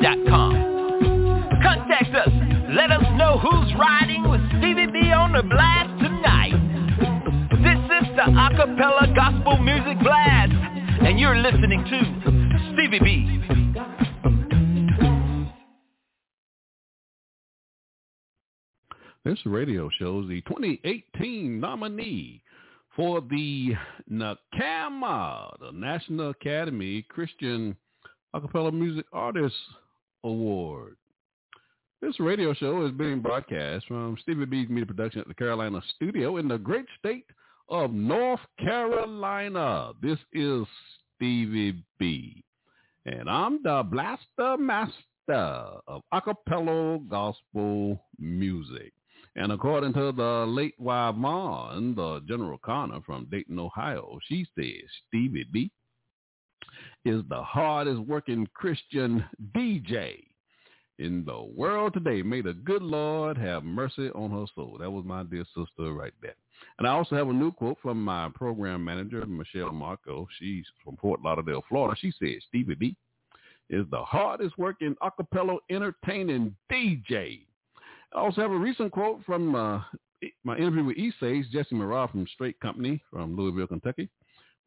yahoo.com. Contact us. Let us know who's riding with Stevie B on the blast tonight. This is the Acapella Gospel Music Blast, and you're listening to Stevie B. This radio show is the 2018 nominee for the NACAMA, the National Academy Christian Acapella Music Artists Award. This radio show is being broadcast from Stevie B's Media Production at the Carolina Studio in the great state of North Carolina. This is Stevie B. And I'm the blaster master of acapella gospel music. And according to the late Yvonne, the General Connor from Dayton, Ohio, she says Stevie B is the hardest working Christian DJ in the world today. May the good Lord have mercy on her soul. That was my dear sister right there. And I also have a new quote from my program manager, Michelle Marco. She's from Fort Lauderdale, Florida. She said, Stevie B is the hardest working acapella entertaining DJ. I also have a recent quote from uh, my interview with E-Sage, Jesse Murrah from Straight Company from Louisville, Kentucky.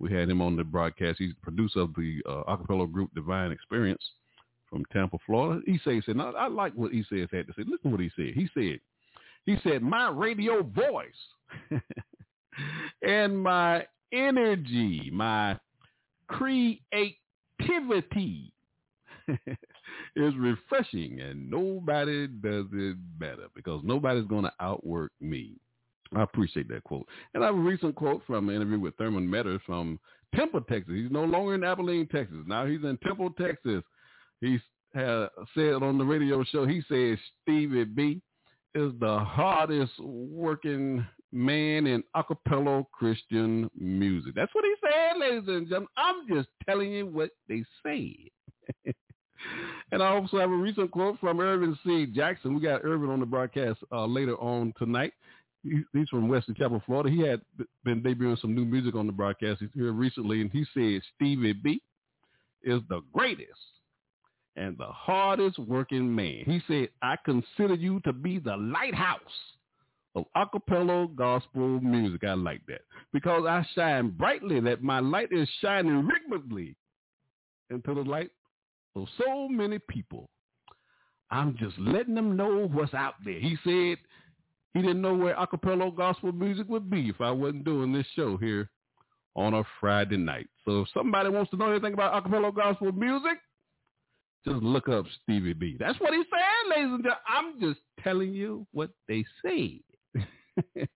We had him on the broadcast. He's the producer of the uh, acapella group Divine Experience from Tampa, Florida. E-Sage said, I like what E-Sage had to say. Listen to what he said. He said, he said, my radio voice and my energy, my creativity is refreshing and nobody does it better because nobody's going to outwork me. I appreciate that quote. And I have a recent quote from an interview with Thurman Metters from Temple, Texas. He's no longer in Abilene, Texas. Now he's in Temple, Texas. He said on the radio show, he says Stevie B is the hardest working man in acapella Christian music. That's what he said, ladies and gentlemen. I'm just telling you what they said. and I also have a recent quote from Ervin C. Jackson. We got Ervin on the broadcast uh, later on tonight. He, he's from Wesley Chapel, Florida. He had been debuting some new music on the broadcast He's here recently, and he said Stevie B is the greatest and the hardest working man. He said, I consider you to be the lighthouse of acapella gospel music. I like that because I shine brightly, that my light is shining rhythmically into the light of so many people. I'm just letting them know what's out there. He said he didn't know where acapella gospel music would be if I wasn't doing this show here on a Friday night. So if somebody wants to know anything about acapella gospel music, just look up Stevie B. That's what he said, ladies and gentlemen. I'm just telling you what they say.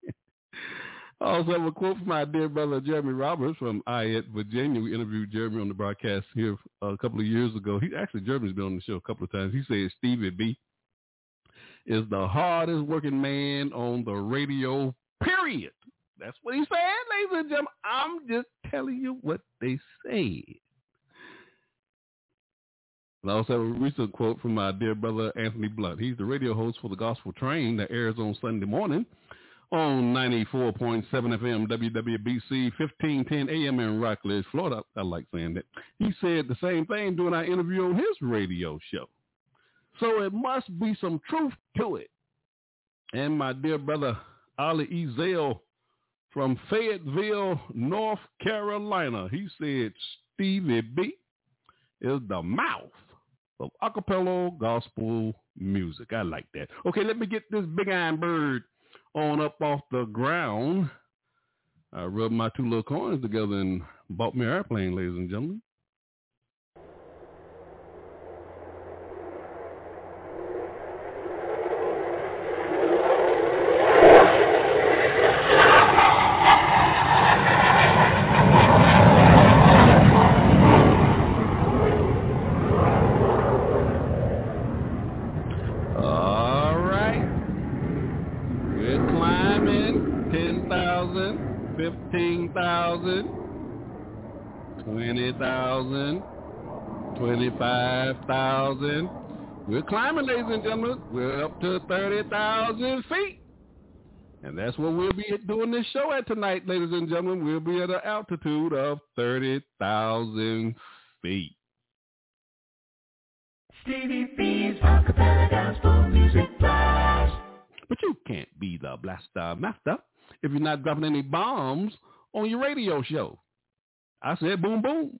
I also have a quote from my dear brother Jeremy Roberts from Ayette, Virginia. We interviewed Jeremy on the broadcast here a couple of years ago. He actually Jeremy's been on the show a couple of times. He says Stevie B is the hardest working man on the radio. Period. That's what he said, ladies and gentlemen. I'm just telling you what they say. And I also have a recent quote from my dear brother Anthony Blunt. He's the radio host for the Gospel Train that airs on Sunday morning on 94.7 FM WWBC 1510 AM in Rockledge, Florida. I like saying that. He said the same thing during our interview on his radio show. So it must be some truth to it. And my dear brother Ali Ezel from Fayetteville, North Carolina, he said Stevie B is the mouth of acapella gospel music. I like that. Okay, let me get this big iron bird on up off the ground. I rubbed my two little coins together and bought me an airplane, ladies and gentlemen. All right. We're climbing 10,000, 15,000, 20,000, 25,000. We're climbing, ladies and gentlemen. We're up to 30,000 feet. And that's what we'll be doing this show at tonight, ladies and gentlemen. We'll be at an altitude of 30,000 feet. Stevie B's Acapella Gospel Music Blast. But you can't be the blaster master if you're not dropping any bombs on your radio show. I said boom boom.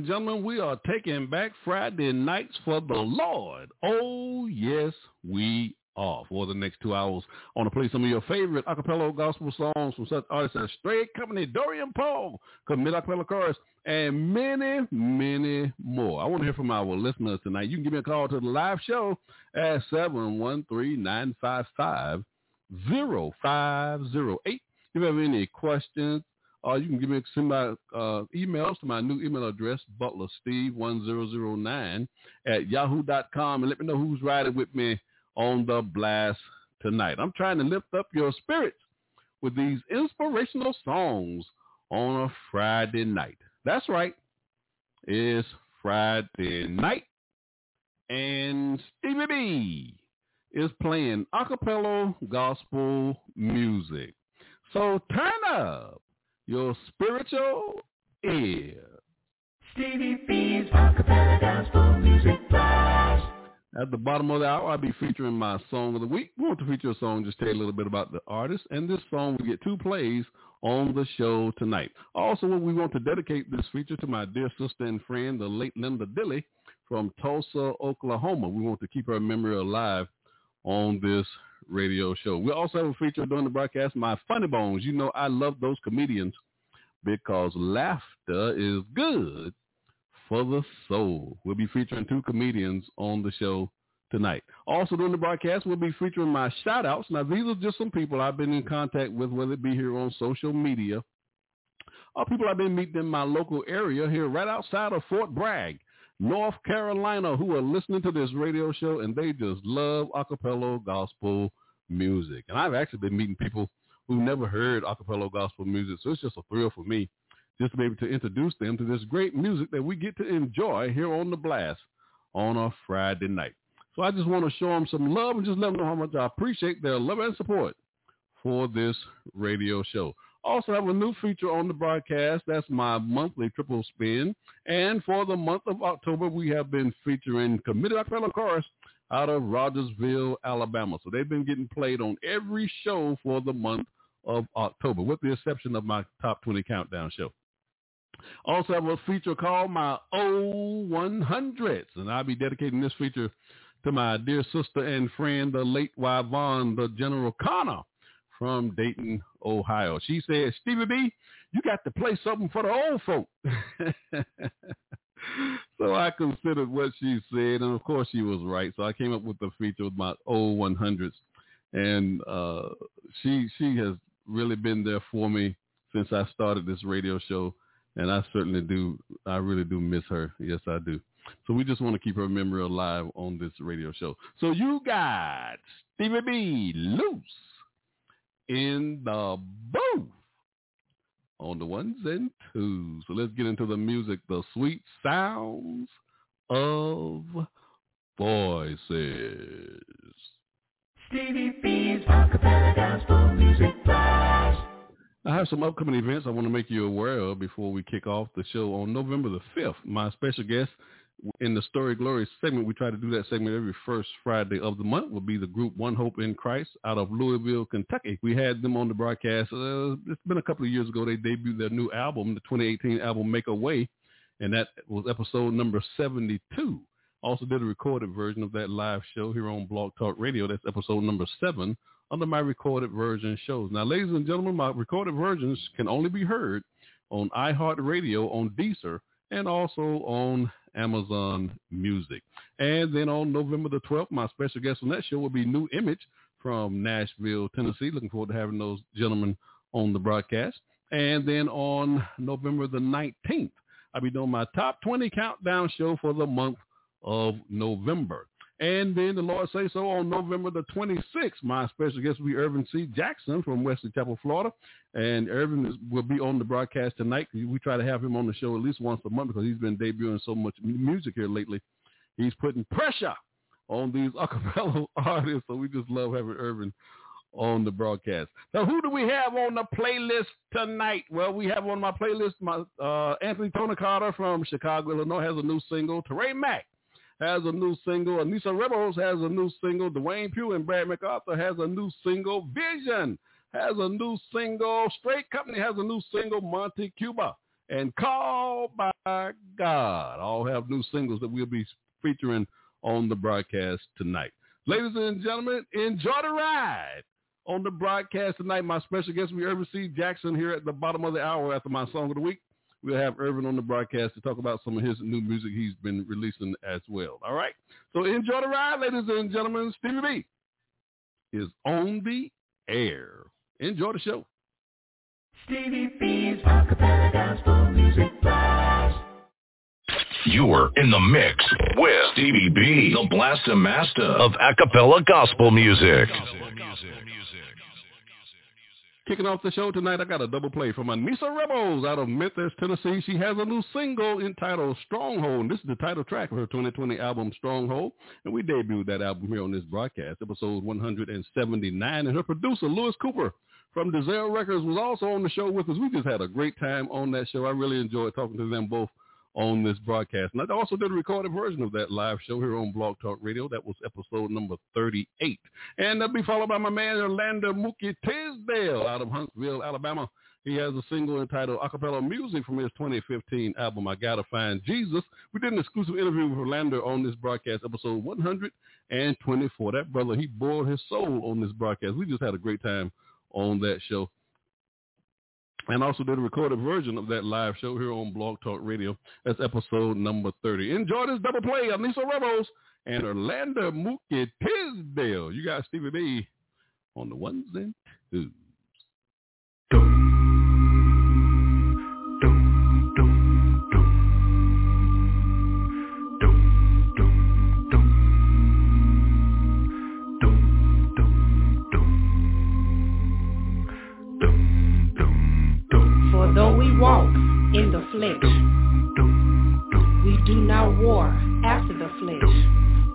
And gentlemen, we are taking back Friday nights for the Lord. Oh, yes, we are. For the next two hours, I want to play some of your favorite acapella gospel songs from such artists as Straight Company, Dorian Paul, Commit Acapella Chorus, and many, many more. I want to hear from our listeners tonight. You can give me a call to the live show at 713-955-0508. If you have any questions, uh, you can give me send my uh, emails to my new email address, butlersteve1009 at yahoo.com, and let me know who's riding with me on the blast tonight. I'm trying to lift up your spirits with these inspirational songs on a Friday night. That's right. It's Friday night, and Stevie B is playing acapella gospel music. So turn up your spiritual ear. Stevie B's Acapella Gospel Music Blast. At the bottom of the hour, I'll be featuring my song of the week. We want to feature a song, just tell you a little bit about the artist. And this song will get two plays on the show tonight. Also, we want to dedicate this feature to my dear sister and friend, the late Linda Dilly from Tulsa, Oklahoma. We want to keep her memory alive on this radio show. We also have a feature during the broadcast, My Funny Bones. You know I love those comedians because laughter is good for the soul. We'll be featuring two comedians on the show tonight. Also during the broadcast, we'll be featuring my shout outs. Now these are just some people I've been in contact with, whether it be here on social media or people I've been meeting in my local area here right outside of Fort Bragg. North Carolina who are listening to this radio show and they just love acapella gospel music. And I've actually been meeting people who never heard acapella gospel music. So it's just a thrill for me just to be able to introduce them to this great music that we get to enjoy here on the blast on a Friday night. So I just want to show them some love and just let them know how much I appreciate their love and support for this radio show. Also have a new feature on the broadcast. That's my monthly triple spin. And for the month of October, we have been featuring Committed Acapella Chorus out of Rogersville, Alabama. So they've been getting played on every show for the month of October, with the exception of my top 20 countdown show. Also have a feature called my O100s, and I'll be dedicating this feature to my dear sister and friend, the late Yvonne, the General Connor from Dayton, Ohio. She said, Stevie B, you got to play something for the old folk. so I considered what she said, and of course she was right. So I came up with the feature with my old 100s, and uh, she she has really been there for me since I started this radio show, and I certainly do. I really do miss her. Yes, I do. So we just want to keep her memory alive on this radio show. So you got Stevie B loose in the booth on the ones and twos. So let's get into the music, the sweet sounds of voices. Stevie B's Acapella Gospel Music Blast. I have some upcoming events I want to make you aware of before we kick off the show on November the 5th. My special guest in the Story Glory segment, we try to do that segment every first Friday of the month, will be the group One Hope in Christ out of Louisville, Kentucky. We had them on the broadcast. Uh, it's been a couple of years ago. They debuted their new album, the 2018 album Make a Way, and that was episode number 72. Also did a recorded version of that live show here on Blog Talk Radio. That's episode number seven under my recorded version shows. Now, ladies and gentlemen, my recorded versions can only be heard on iHeartRadio, on Deezer, and also on Amazon Music. And then on November the 12th, my special guest on that show will be New Image from Nashville, Tennessee. Looking forward to having those gentlemen on the broadcast. And then on November the 19th, I'll be doing my top 20 countdown show for the month of November. And then the Lord say so on November the 26th, my special guest will be Ervin C. Jackson from Wesley Chapel, Florida. And Ervin is, will be on the broadcast tonight. We try to have him on the show at least once a month because he's been debuting so much music here lately. He's putting pressure on these acapella artists. So we just love having Ervin on the broadcast. Now, who do we have on the playlist tonight? Well, we have on my playlist my uh, Anthony Tony Carter from Chicago, Illinois has a new single. Teray Mack has a new single. Anissa Rebels has a new single. Dwayne Pugh and Brad MacArthur has a new single. Vision has a new single. Straight Company has a new single. Monte Cuba and Call by God all have new singles that we'll be featuring on the broadcast tonight. Ladies and gentlemen, enjoy the ride on the broadcast tonight. My special guest will be Ervin C. Jackson here at the bottom of the hour after my song of the week we'll have Ervin on the broadcast to talk about some of his new music he's been releasing as well. All right. So enjoy the ride, ladies and gentlemen. Stevie B is on the air. Enjoy the show. Stevie B's Acapella Gospel Music Blast. You're in the mix with Stevie B, the blaster master of acapella gospel music. Kicking off the show tonight, I got a double play from Anissa Rebels out of Memphis, Tennessee. She has a new single entitled Stronghold. And This is the title track of her 2020 album Stronghold, and we debuted that album here on this broadcast, episode 179. And her producer, Lewis Cooper from Dazelle Records, was also on the show with us. We just had a great time on that show. I really enjoyed talking to them both on this broadcast. And I also did a recorded version of that live show here on Blog Talk Radio. That was episode number 38. And that'll be followed by my man Orlando Mookie Tisdale out of Huntsville, Alabama. He has a single entitled Acapella Music from his 2015 album, I Gotta Find Jesus. We did an exclusive interview with Orlando on this broadcast, episode 124. That brother, he bored his soul on this broadcast. We just had a great time on that show and also did a recorded version of that live show here on Blog Talk Radio. That's episode number 30. Enjoy this double play of Nisa Rebels and Orlando Mookie Tisdale. You got Stevie B on the ones and twos. Flesh, we do not war after the flesh.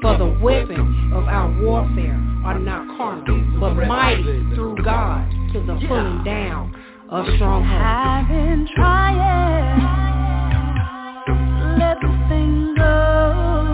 For the weapons of our warfare are not carnal, but mighty through God to the pulling down of strongholds. I've been trying, let the go.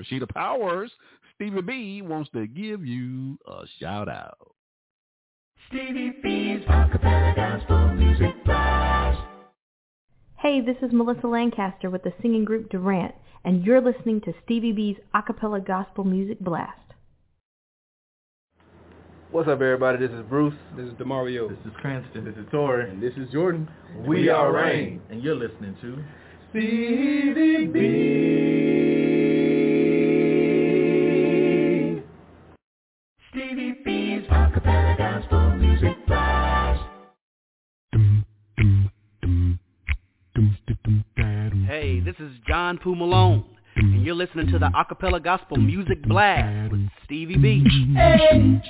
Rashida Powers, Stevie B wants to give you a shout out. Stevie B's Acapella Gospel Music Blast. Hey, this is Melissa Lancaster with the singing group Durant, and you're listening to Stevie B's Acapella Gospel Music Blast. What's up, everybody? This is Bruce. This is Demario. This is Cranston. This is Tori. And this is Jordan. We, we are Rain. And you're listening to Stevie Stevie B's Acapella Gospel Music Blast. Hey, this is John Poo Malone, and you're listening to the Acapella Gospel Music Blast with Stevie B. Hey.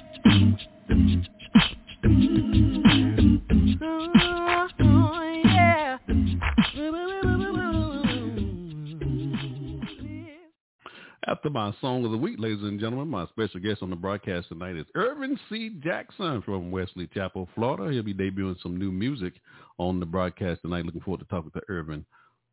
After my song of the week, ladies and gentlemen, my special guest on the broadcast tonight is Ervin C. Jackson from Wesley Chapel, Florida. He'll be debuting some new music on the broadcast tonight. Looking forward to talking to Ervin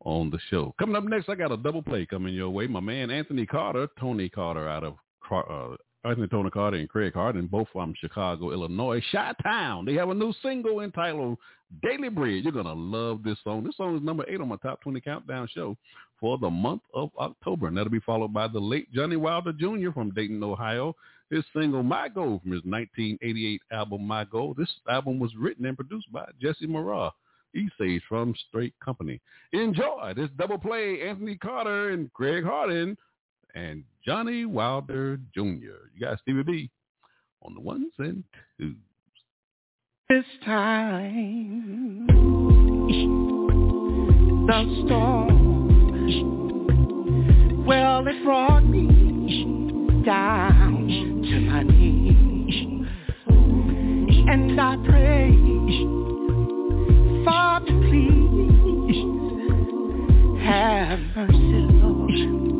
on the show. Coming up next, I got a double play coming your way. My man Anthony Carter, Tony Carter out of uh, Anthony Tony Carter and Craig Harden, both from Chicago, Illinois. Chi-Town. They have a new single entitled Daily Bread. You're going to love this song. This song is number eight on my top 20 countdown show for the month of October. And that'll be followed by the late Johnny Wilder Jr. from Dayton, Ohio. His single My Goal from his 1988 album My Goal. This album was written and produced by Jesse Murrah. Sage from Straight Company. Enjoy this double play, Anthony Carter and Craig Harden and Johnny Wilder Jr. You got Stevie B on the ones and twos. This time, the storm, well, it brought me down to my knees, and I prayed, Father, please have mercy, Lord,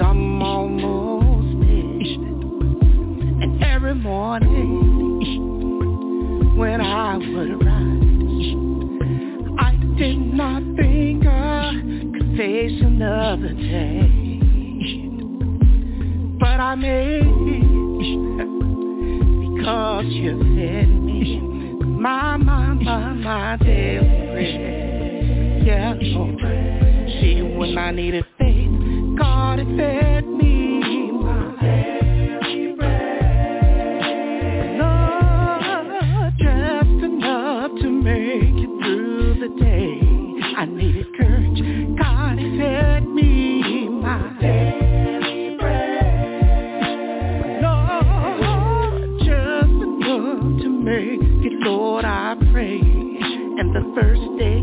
I'm almost dead, and every morning when I would rise. I did not think I could face another day. But I made it because you fed me my, my, my, my daily bread. Yeah, Lord. See, when I needed God fed me. Lord, just enough to make it through the day. I needed courage. God had fed me my daily bread. Lord, just enough to make it, Lord, I pray. And the first day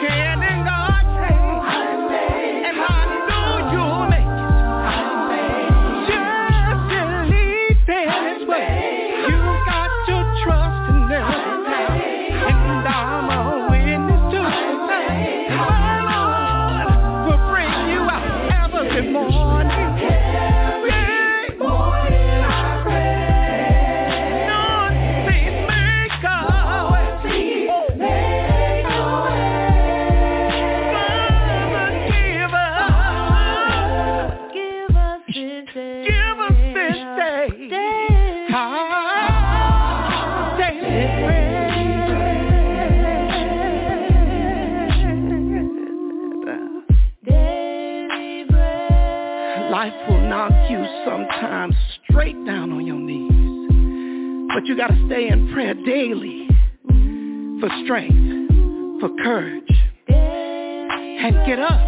Put Life will knock you sometimes straight down on your knees. But you gotta stay in prayer daily for strength, for courage, and get up.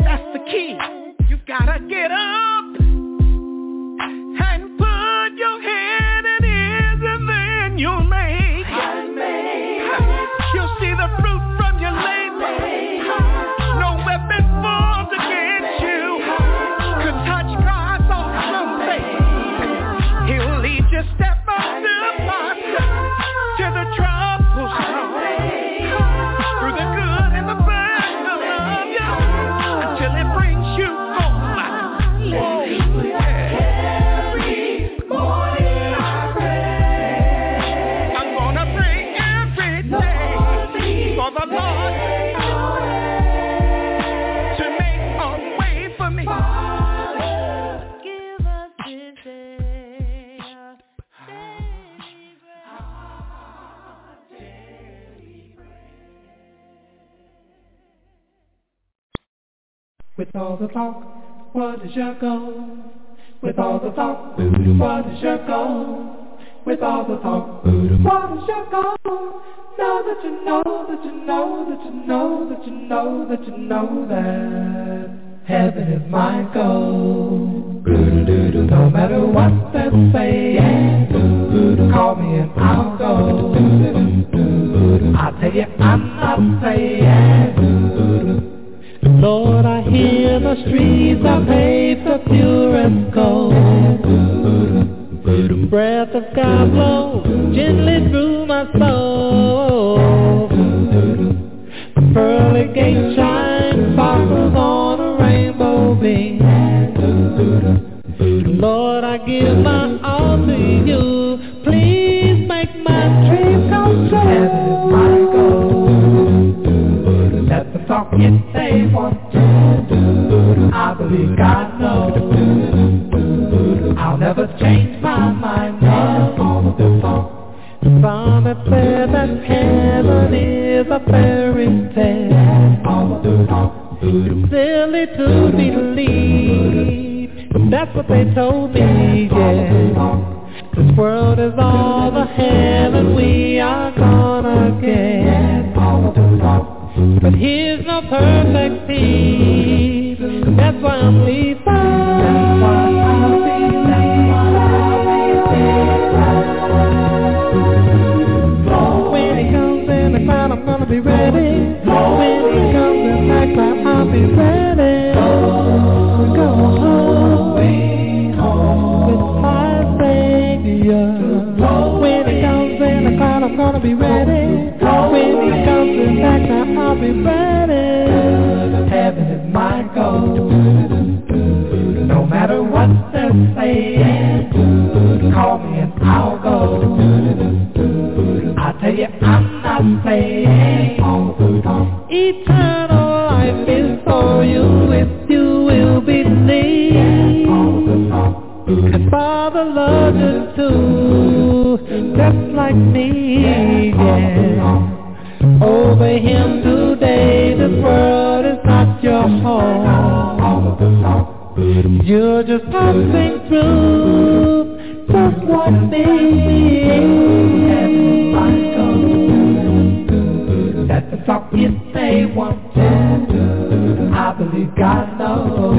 That's the key. You gotta get up all the talk, what is your goal? With all the talk, what is your goal? With all the talk, what is your goal? Now that you know, that you know, that you know, that you know, that you know that heaven is my goal. No matter what they say, call me and I'll go. I tell you, I'm not saying. Lord, I hear the streets are paved for purest gold. Breath of God blows gently through my soul. The pearly gate shine sparkles on a rainbow beam. Lord, I give my all to you. Please goal. Let the talk get say one. I believe God knows. I'll never change my mind. Have said that heaven is a fairy tale. Silly to believe. That's what they told me, yeah. This world is all the heaven we are gonna get. But here's no perfect peace. That's why I'm leaving. That's why be leaving. When he comes I'm gonna be ready. When he comes I'll be ready. Go home Savior. When he comes I'm gonna be ready. I'll be ready. Heaven is my goal. No matter what they're saying, call me and I'll go. I tell you I'm not playing. Eternal life is for you if you will believe. And Father loves you too, just like me. Yeah. Over him today, this world is not your home. You're just passing through, just like me. That's the talk you say one. I believe God knows.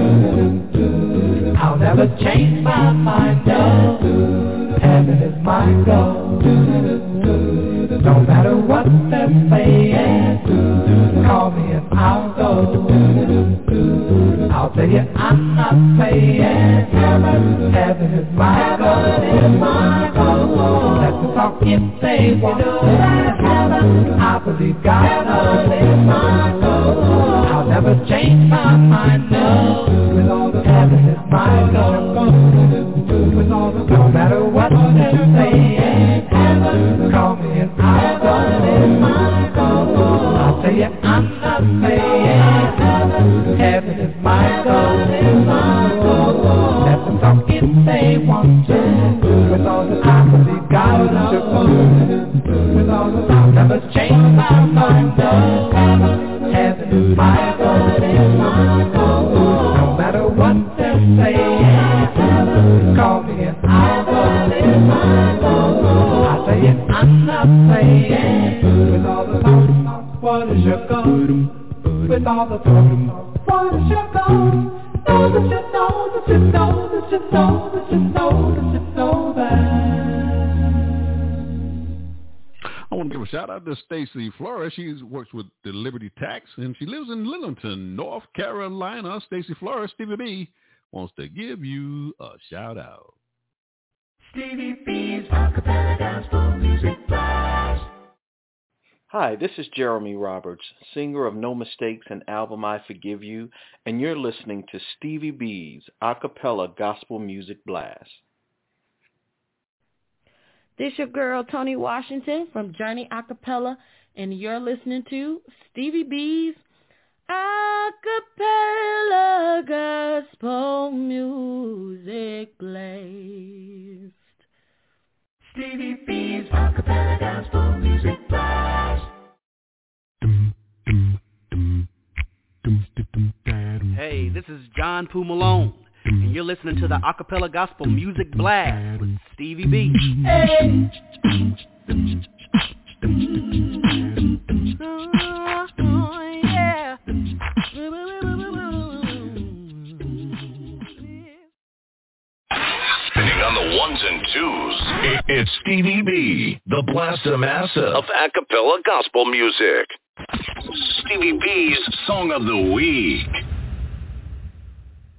I'll never change my mind, no. Heaven is my goal. No matter what they're saying, call me and I'll go. I'll tell you I'm not playing. Heaven, heaven is my goal. Let the talk if they want. I believe God knows never change my mind. No, heaven is my goal. No matter what saying, heaven, call me and I'll go. It's my goal. I'll tell you I'm not playing. Heaven, is my goal. It's my goal. If they want to. With all the God knows. With all the never change my mind. No, With all the talk, what is your? Know that you know that you know that you know that you know that you know that. I want to give a shout out to Stacy Flores. She works with the Liberty Tax, and she lives in Lillington, North Carolina. Stacy Flores, Stevie B, wants to give you a shout out. Stevie B's Acapella Gospel Music Blast. Hi, this is Jeremy Roberts, singer of No Mistakes and album I Forgive You, and you're listening to Stevie B's Acapella Gospel Music Blast. This your girl Tony Washington from Journey Acapella, and you're listening to Stevie B's Acapella Gospel Music Blast. Stevie Acapella Gospel Music Blast. Hey, this is John Poo Malone, and you're listening to the Acapella Gospel Music Blast with Stevie B. Hey. Spinning on the ones and twos. It's Stevie B, the Blasta Massa of acapella gospel music. Stevie B's Song of the Week.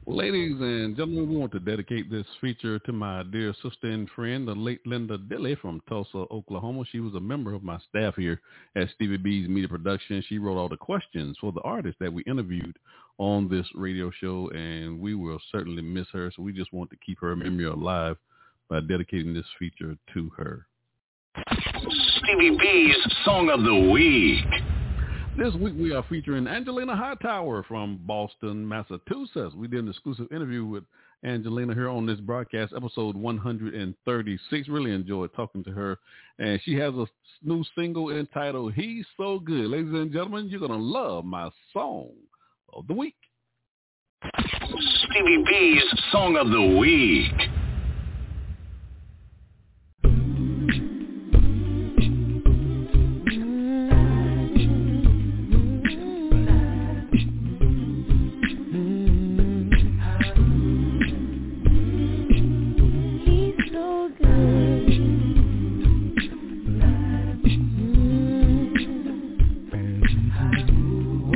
Ladies and gentlemen, we want to dedicate this feature to my dear sister and friend, the late Linda Dilly from Tulsa, Oklahoma. She was a member of my staff here at Stevie B's Media Production. She wrote all the questions for the artists that we interviewed on this radio show, and we will certainly miss her. So we just want to keep her memory alive by dedicating this feature to her. Stevie B's Song of the Week. This week we are featuring Angelina Hightower from Boston, Massachusetts. We did an exclusive interview with Angelina here on this broadcast, episode 136. Really enjoyed talking to her. And she has a new single entitled He's So Good. Ladies and gentlemen, you're going to love my song of the week. Stevie B's Song of the Week. He's so good.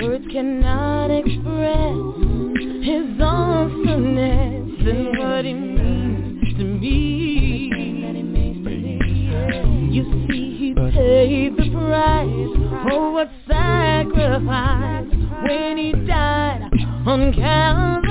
Words cannot and what he means to me. You see, he paid the price for what sacrifice when he died on Calvary.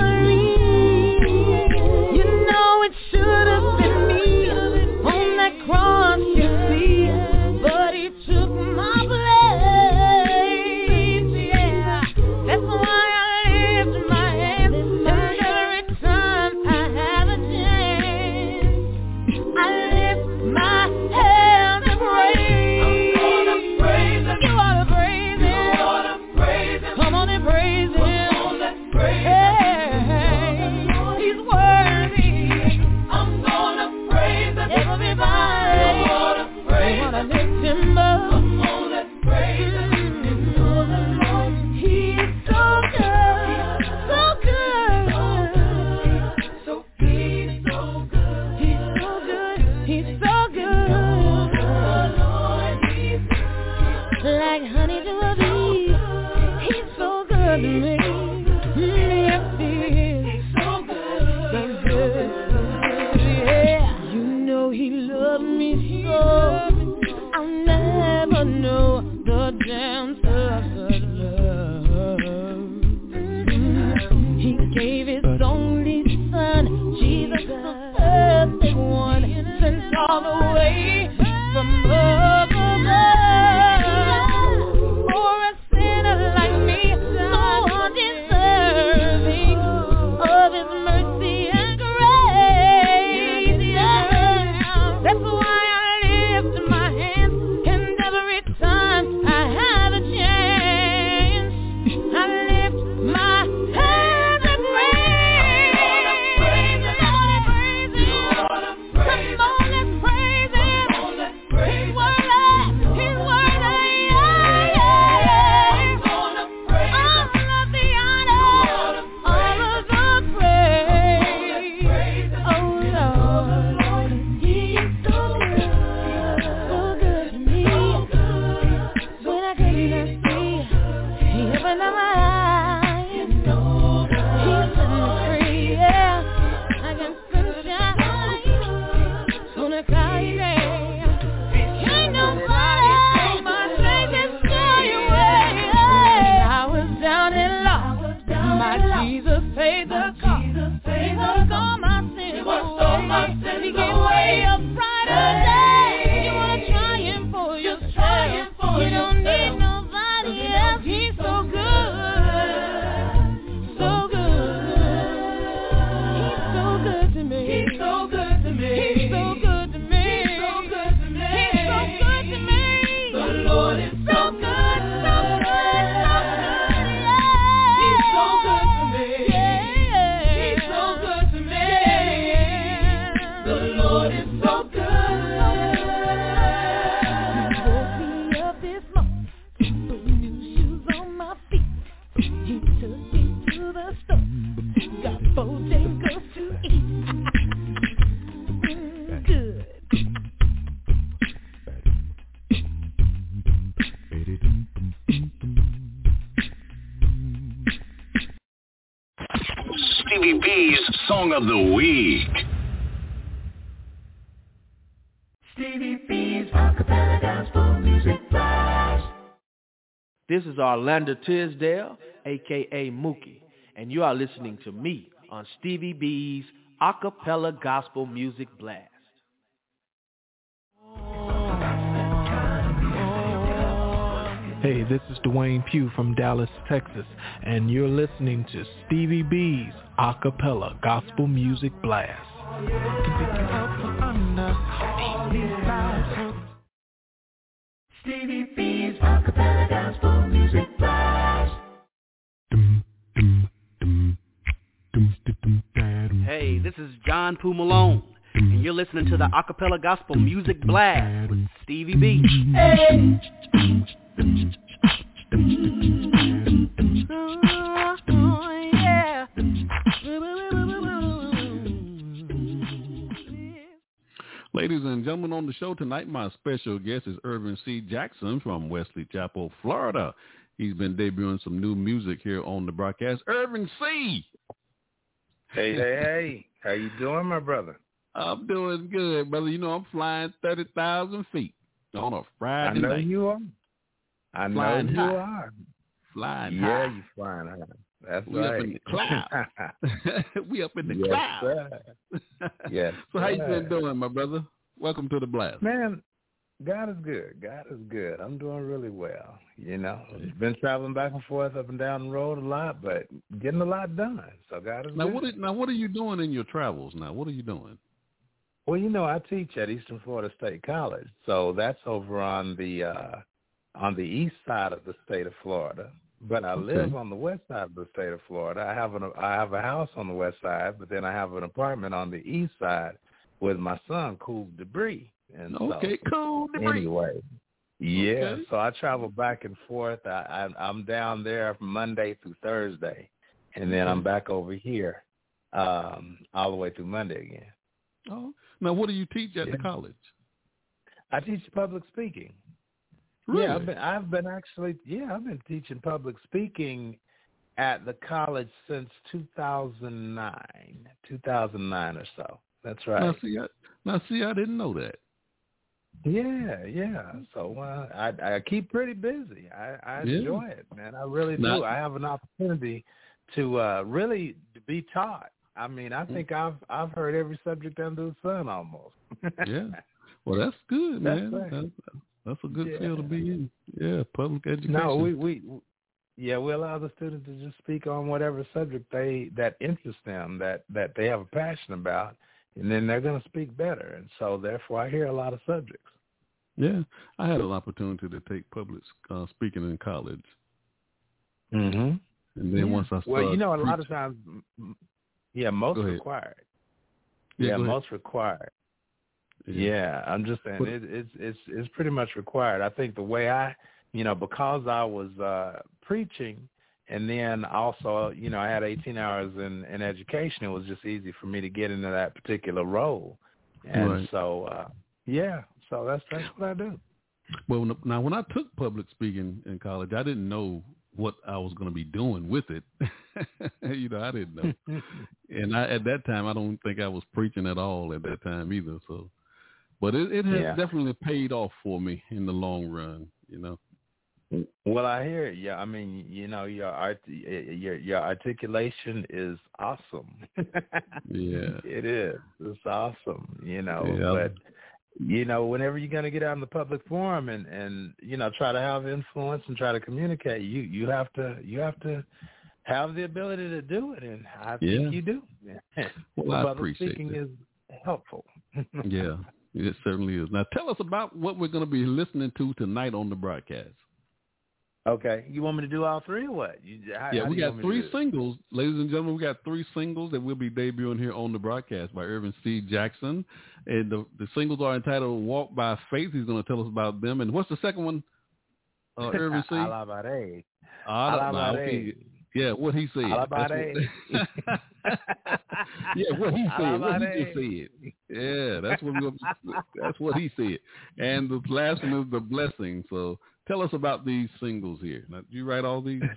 Is Orlando Tisdale, aka Mookie, and you are listening to me on Stevie B's Acapella Gospel Music Blast. Hey, this is Dwayne Pugh from Dallas, Texas, and you're listening to Stevie B's Acapella Gospel Music Blast. Stevie B's Acapella Gospel Music Blast. Hey, this is John Poo Malone, and you're listening to the Acapella Gospel Music Blast with Stevie B. Ladies and gentlemen, on the show tonight, my special guest is Ervin C. Jackson from Wesley Chapel, Florida. He's been debuting some new music here on the broadcast. Ervin C. Hey, hey, hey. How you doing, my brother? I'm doing good, brother. You know, I'm flying 30,000 feet on a Friday night. I know night. you are. I know Flying you high. are. Flying yeah, high. you flying high. That's We right. up in the clouds. we up in the yes, clouds. Sir. Yes. So how you been doing, my brother? Welcome to the blast. Man, God is good. God is good. I'm doing really well. You know, been traveling back and forth up and down the road a lot, but getting a lot done. So God is Now good. what? Now what are you doing in your travels? Now what are you doing? Well, you know, I teach at Eastern Florida State College, so that's over on the uh on the east side of the state of Florida. But I live on the west side of the state of Florida. I have an I have a house on the west side, but then I have an apartment on the east side with my son, Cool Debris. And so, Okay, cool. Debris. Anyway, yeah. Okay. So I travel back and forth. I, I I'm down there from Monday through Thursday, and then I'm back over here um all the way through Monday again. Oh, now what do you teach at the college? I teach public speaking. Really? Yeah, I've been, I've been actually, yeah, I've been teaching public speaking at the college since 2009, 2009 or so. That's right. Now see, I, now see, I didn't know that. Yeah, yeah. So uh, I I keep pretty busy. I, I Yeah. enjoy it, man. I really do. I have an opportunity to uh really be taught. I mean, Mm. I think I've I've heard every subject under the sun almost. Yeah. Well, that's good, That's man. right. That's, that's a good Yeah. field to be in. Yeah, public education. No, we, we yeah, we allow the students to just speak on whatever subject they that interests them, that that they have a passion about, and then they're going to speak better. And so, therefore, I hear a lot of subjects. Yeah, I had an opportunity to take public uh, speaking in college, Mm-hmm. and then once I started, well, you know, a lot of times, yeah, most required. Yeah, Yeah, most required. Yeah. I'm just saying it, it's it's it's pretty much required. I think the way I, you know, because I was uh preaching, and then also, you know, I had 18 hours in in education. It was just easy for me to get into that particular role, and Right. so uh yeah, so that's that's what I do. Well, now when I took public speaking in college, I didn't know what I was going to be doing with it. you know, I didn't know, and I at that time I don't think I was preaching at all at that time either. So, but it, it has Yeah. definitely paid off for me in the long run. You know. Well, I hear it. Yeah, I mean, you know, your art, your your articulation is awesome. Yeah. it is. It's awesome. You know, Yeah. but you know, whenever you're going to get out in the public forum and and you know try to have influence and try to communicate, you you have to you have to have the ability to do it, and I Yeah. think you do. Well, I appreciate speaking that. is helpful. yeah, it certainly is. Now, tell us about what we're going to be listening to tonight on the broadcast. Okay, you want me to do all three or what? You, how, yeah, how we got want me to three singles, ladies and gentlemen. We got three singles that we'll be debuting here on the broadcast by Ervin C. Jackson, and the the singles are entitled "Walk by Faith." He's going to tell us about them. And what's the second one? Uh, Ervin C. Alabare. Alabare. okay. Yeah, what he said. What- yeah, what he said. What he just said. Yeah, that's what we. That's what he said. And the last one is the blessing. So tell us about these singles here. Now, did you write all these?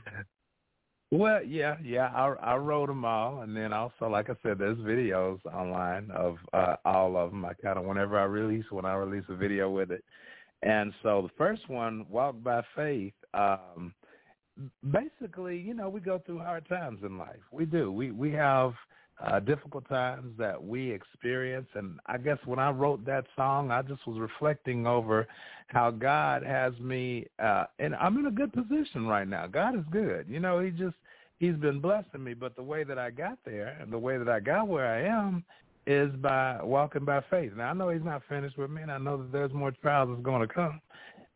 Well, yeah, yeah. I I wrote them all, and then also, like I said, there's videos online of uh, all of them. I kind of whenever I release when I release a video with it, and so the first one, "Walk by Faith." Um, basically, you know, we go through hard times in life. We do. We we have uh, difficult times that we experience, and I guess when I wrote that song, I just was reflecting over how God has me, uh, and I'm in a good position right now. God is good. You know, He just He's been blessing me, but the way that I got there and the way that I got where I am is by walking by faith. Now I know He's not finished with me, and I know that there's more trials that's going to come.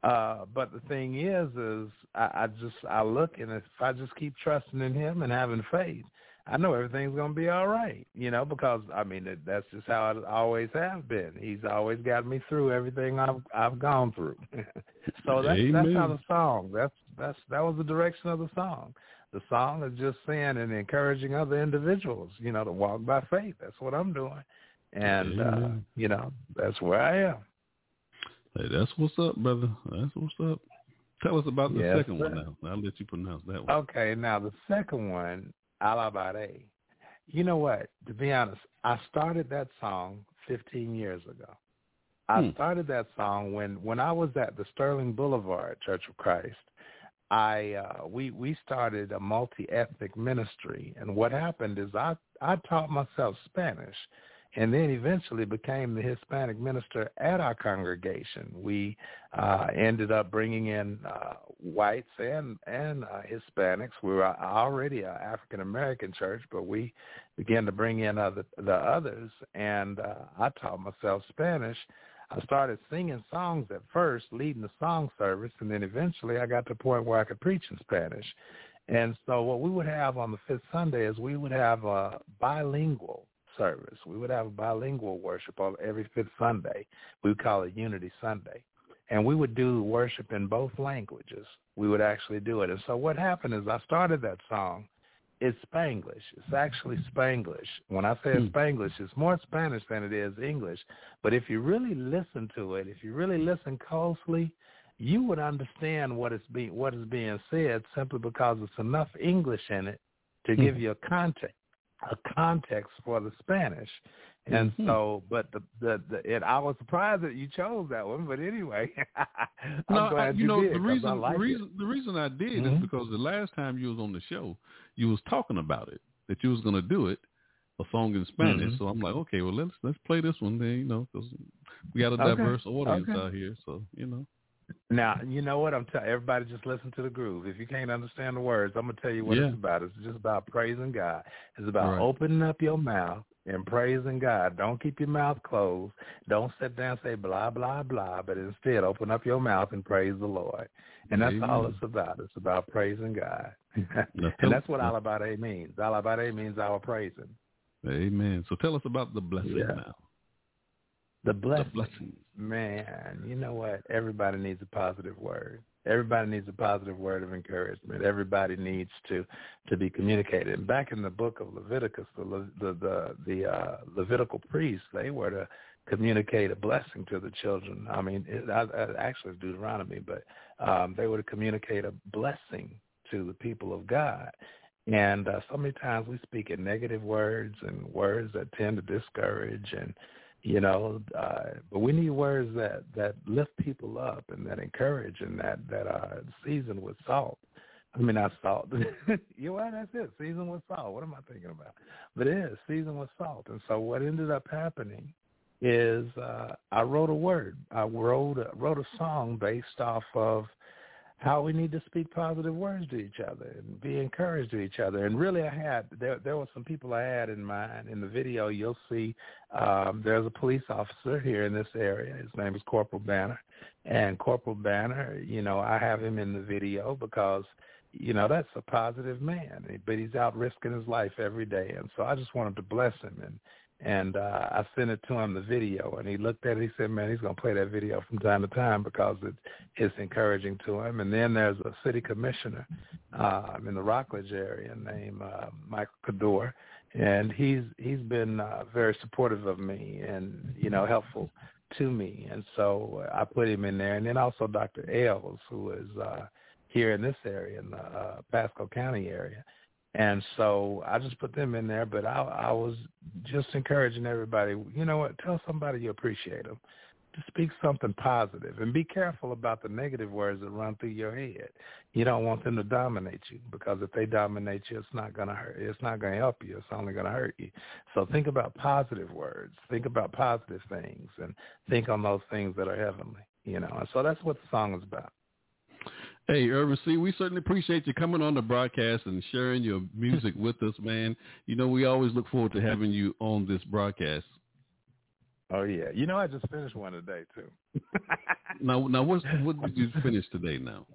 Uh, but the thing is, is I, I just I look and if I just keep trusting in Him and having faith, I know everything's going to be all right. You know, because I mean that, that's just how I always have been. He's always got me through everything I've I've gone through. so that's that's how the song. That's that's that was the direction of the song. The song is just saying and encouraging other individuals, you know, to walk by faith. That's what I'm doing, and uh, you know that's where I am. Hey, that's what's up, brother. That's what's up. Tell us about the Yes, second one now. I'll let you pronounce that one. Okay, now the second one, Alabare. You know what? To be honest, I started that song 15 years ago. I Hmm. started that song when when I was at the Sterling Boulevard Church of Christ. I uh, we we started a multi-ethnic ministry, and what happened is I I taught myself Spanish, and then eventually became the Hispanic minister at our congregation. We uh, ended up bringing in uh, whites and and uh, Hispanics. We were already an African American church, but we began to bring in other the others, and uh, I taught myself Spanish. I started singing songs at first, leading the song service, and then eventually I got to the point where I could preach in Spanish. And so what we would have on the fifth Sunday is we would have a bilingual service. We would have a bilingual worship on every fifth Sunday. We would call it Unity Sunday. And we would do worship in both languages. We would actually do it. And so what happened is I started that song. It's Spanglish. It's actually Spanglish. When I say it's Spanglish, it's more Spanish than it is English. But if you really listen to it, if you really listen closely, you would understand what is being what is being said simply because it's enough English in it to give Mm-hmm. you a context a context for the Spanish. And Mhm. so, but the the, the it, I was surprised that you chose that one. But anyway, I'm no, I- glad you know did, the reason like the it. reason the reason I did is Mhm. because the last time you was on the show, you was talking about it that you was going to do it, a song in Spanish. Mhm. So I'm like, okay, well let's let's play this one then, you know, because we got a Okay. diverse audience Okay. out here. So you know, Now, you know what I'm telling everybody just listen to the groove. If you can't understand the words, I'm gonna tell you what Yeah. it's about. It's just about praising God. It's about Right. opening up your mouth and praising God. Don't keep your mouth closed. Don't sit down and say blah blah blah, but instead open up your mouth and praise the Lord. And that's all it's about. It's about praising God. And that's what Alabare means. Alabare means our praising. Amen. So tell us about the blessing Yeah. now. The blessing. blessings. Man, you know what? Everybody needs a positive word. Everybody needs a positive word of encouragement. Everybody needs to to be communicated. And back in the book of Leviticus, the Le- the the, the uh, Levitical priests, they were to communicate a blessing to the children. I mean, it, I, I, actually it's Deuteronomy, but um, they were to communicate a blessing to the people of God. And uh, so many times we speak in negative words and words that tend to discourage and you know uh but we need words that that lift people up and that encourage and that that are seasoned with salt. I mean not salt. You know what? That's it. Seasoned with salt. What am i thinking about? But it is seasoned with salt. And so what ended up happening is uh i wrote a word. I wrote a, wrote a song based off of how we need to speak positive words to each other and be encouraged to each other. And really, I had there there were some people I had in mind. In the video, you'll see um, there's a police officer here in this area. His name is Corporal Banner, and Corporal Banner, you know, I have him in the video because you know that's a positive man, but he's out risking his life every day, and so I just wanted to bless him and and uh, I sent it to him the video, and he looked at it. He said, "Man, he's gonna play that video from time to time because it, it's encouraging to him." And then there's a city commissioner um, in the Rockledge area named uh, Michael Cador, and he's he's been uh, very supportive of me and you know helpful to me, and so I put him in there. And then also Dr. Ailes, who is uh, here in this area in the uh, Pasco County area. And so I just put them in there, but I, I was just encouraging everybody, you know what, tell somebody you appreciate them. To speak something positive and be careful about the negative words that run through your head. You don't want them to dominate you because if they dominate you, it's not going to hurt. It's not going to help you. It's only going to hurt you. So think about positive words. Think about positive things and think on those things that are heavenly, you know. And so that's what the song is about. Hey, Ervin C., we certainly appreciate you coming on the broadcast and sharing your music with us, man. You know, we always look forward to having you on this broadcast. Oh yeah, you know I just finished one today too. now, now, what what did you finish today? Now,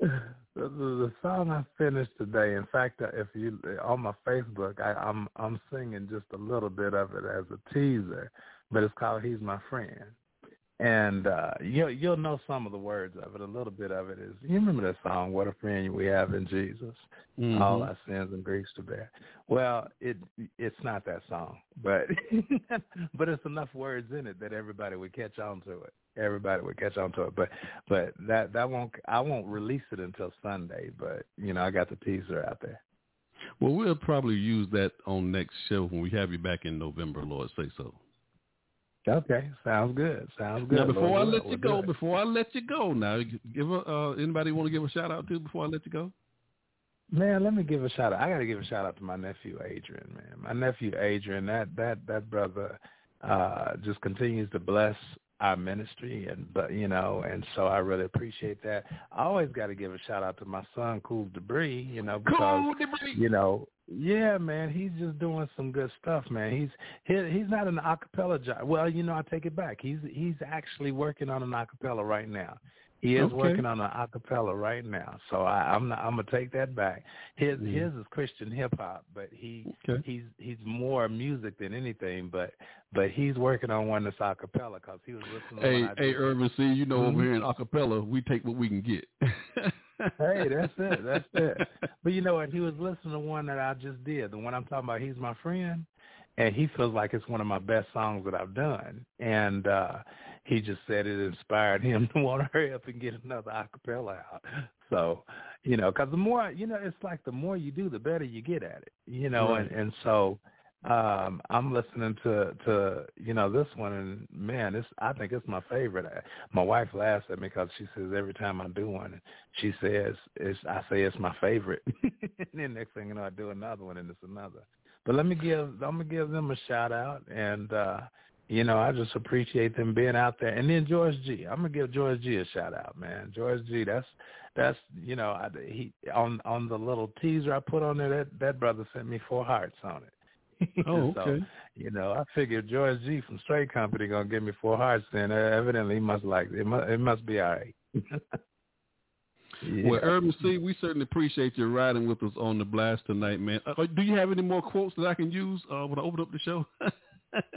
the, the, the song I finished today. In fact, uh, if you on my Facebook, I, I'm I'm singing just a little bit of it as a teaser, but it's called "He's My Friend." And uh you'll you'll know some of the words of it. A little bit of it is you remember that song, What a Friend We Have in Jesus. Mhm. All our sins and griefs to bear. Well, it it's not that song, but but it's enough words in it that everybody would catch on to it. Everybody would catch on to it. But but that that won't I won't release it until Sunday, but you know, I got the teaser out there. well, we'll probably use that on next show when we have you back in November. Lord, say so. Okay, sounds good. Sounds good. Now, before Lord I let you go, before I let you go, now give a, uh, anybody want to give a shout out to before I let you go? Man, let me give a shout out. I got to give a shout out to my nephew Adrian, man. My nephew Adrian, that that that brother uh just continues to bless our ministry and but you know, and so I really appreciate that. I always got to give a shout out to my son Cool Debris, you know, because Cool Debris. you know, yeah, man, he's just doing some good stuff, man. He's he, he's not an acapella job. Well, you know, I take it back. He's he's actually working on an acapella right now. He is Okay. working on an acapella right now, so I, I'm not, I'm gonna take that back. His his is Christian hip hop, but he Okay. he's he's more music than anything. But but he's working on one that's acapella because he was listening. to Hey, one I hey, did. Ervin C., you know over Mhm. here in acapella, we take what we can get. hey, that's it. That's it. But you know what? He was listening to one that I just did. The one I'm talking about, He's My Friend. And he feels like it's one of my best songs that I've done. And uh he just said it inspired him to want to hurry up and get another acapella out. So, you know, because the more, you know, it's like the more you do, the better you get at it, you know, right. and and so um I'm listening to to you know this one and man it's I think it's my favorite. I, my wife laughs at me because she says every time I do one she says it's I say it's my favorite. and then next thing you know I do another one and it's another. But let me give I'm gonna give them a shout out and uh you know, I just appreciate them being out there. And then George G. I'm gonna give George G a shout out, man. George G. That's that's you know, I, he on on the little teaser I put on there. That that brother sent me four hearts on it. Oh, so, okay. you know, I figured George G from Straight Company gonna give me four hearts. Then uh, evidently he must like it. Must, it must be all right. yeah. Well, Ervin C, we certainly appreciate you riding with us on the blast tonight, man. Uh, do you have any more quotes that I can use uh, when I open up the show?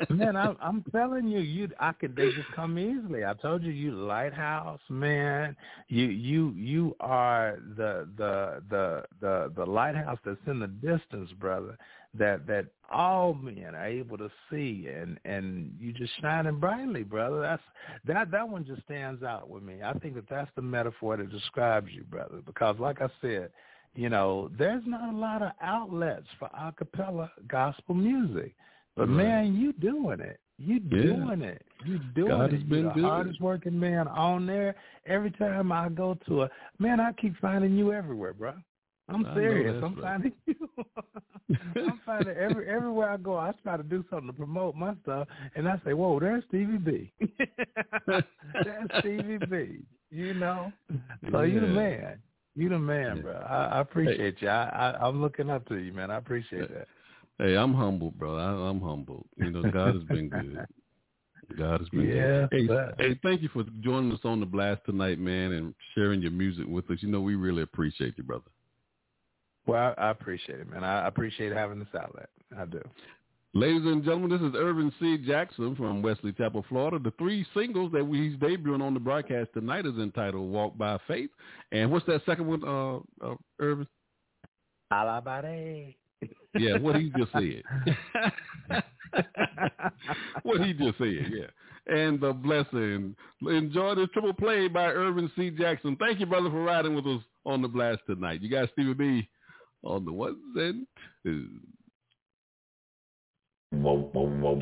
man, I, I'm telling you, you I could they just come easily. I told you, you lighthouse man. You you you are the the the the the lighthouse that's in the distance, brother that that all men are able to see and and you just shining brightly brother that's that that one just stands out with me i think that that's the metaphor that describes you brother because like i said you know there's not a lot of outlets for a cappella gospel music but right. man you doing it you doing yeah. it. You doing God it. Has been You're the good. hardest working man on there. Every time I go to a man, I keep finding you everywhere, bro. I'm serious. I'm right. finding you. I'm finding every everywhere I go. I try to do something to promote my stuff, and I say, "Whoa, there's Stevie B. there's Stevie B." You know, so yeah. you the man. You the man, yeah. bro. I, I appreciate hey. you. I, I I'm looking up to you, man. I appreciate that. Hey, I'm humble, bro. I, I'm humble. You know, God has been good. God has been yeah, good. Hey, hey, thank you for joining us on the blast tonight, man, and sharing your music with us. You know, we really appreciate you, brother. Well, I, I appreciate it, man. I appreciate having this outlet. I do. Ladies and gentlemen, this is Ervin C. Jackson from Wesley Chapel, Florida. The three singles that we, he's debuting on the broadcast tonight is entitled Walk by Faith. And what's that second one, uh, uh, Ervin? Alabare. Yeah, what he just said. what he just said, yeah. And the blessing. Enjoy this triple play by Ervin C. Jackson. Thank you, brother, for riding with us on the blast tonight. You got Stevie B on the ones and twos. Whoa, whoa, whoa.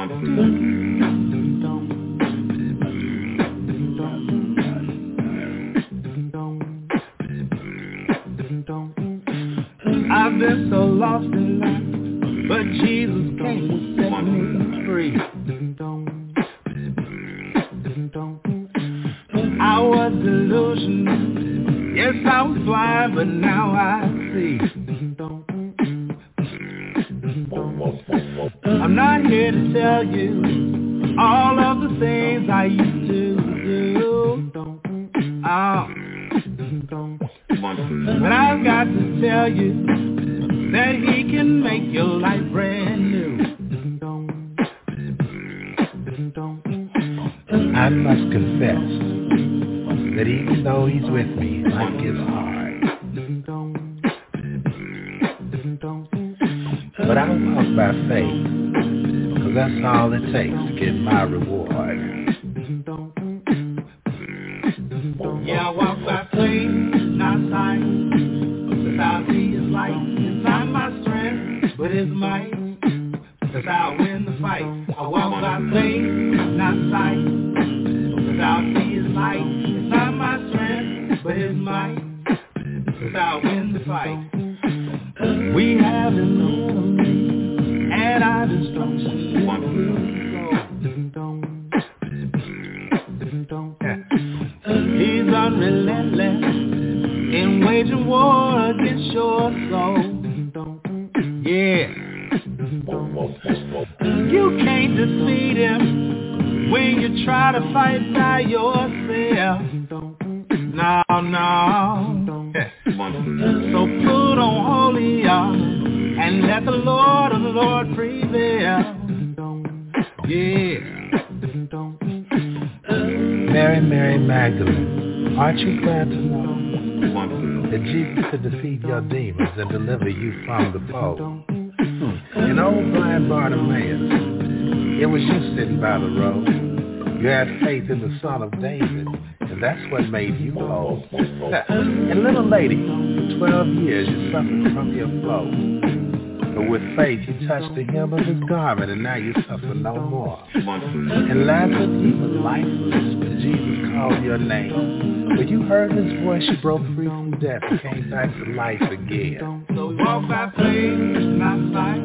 I've been so lost in life, but Jesus came to set me free. I was delusional, yes I was blind, but now I see. I'm not here to tell you all of the things I used to do. Oh. But I've got to tell you that he can make your life brand new. I must confess that even though he's with me, life gets hard. But I'll walk by faith, because that's all it takes to get my reward. Without light. It's not my strength, but it's might. The fight. We have and He's unrelentless in waging war against your you try to fight by yourself. No, no. So put on holy and let the Lord of the Lord prevail. Yeah. Mary, Mary Magdalene, aren't you glad to know that Jesus could defeat your demons and deliver you from the foe. In old blind Bartimaeus, it was you sitting by the road. You had faith in the Son of David, and that's what made you whole. and little lady, for 12 years you suffered from your flow. But with faith you touched the hem of his garment and now you suffer no more. And Lazarus, he was lifeless when Jesus called your name. When you heard his voice, you broke free from death and came back to life again. So walk by faith, not sight.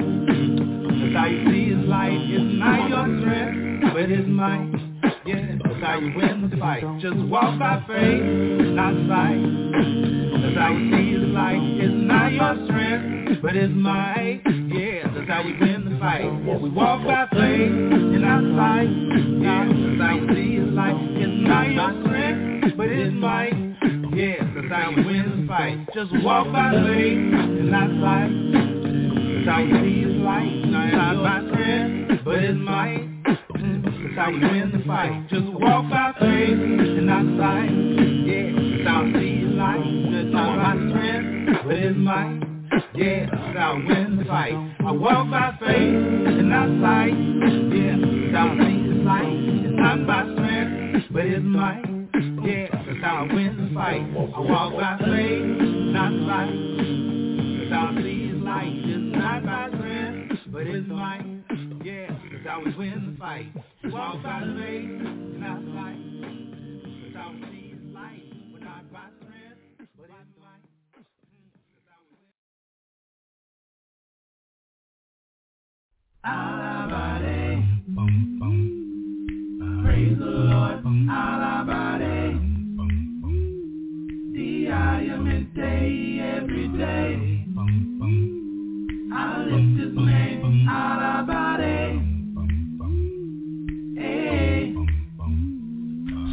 You see his light. Not your strength, but his might. How you win the fight. Just walk by faith, not sight. That's how you see his light. It's not your strength but it's might. Yeah, that's how we win the fight. We walk by faith our sight. Yeah, that's how we see His light. It's not your strength, but it's might. Yeah, that's how we win the fight. Just walk by faith our sight. That's how we see His light. Not by strength, but it's might. That's how we win the fight. Just walk by faith and not sight. Yeah, that's how we see light. Not by strength, but it's might. Yeah, I win the fight. I walk by faith and not sight. Yeah, I see His light. It's not by strength, but it's might. Yeah, that's how I win the fight. I walk by faith, not sight. That's I see His light. It's not by strength, but it's might. How win the fight. Walk by faith, not sight. That's how we see His light. We're not by strength, but it's might. Alabare. Praise the Lord. Alabare. Diariamente every day. I lift his name. Alabare.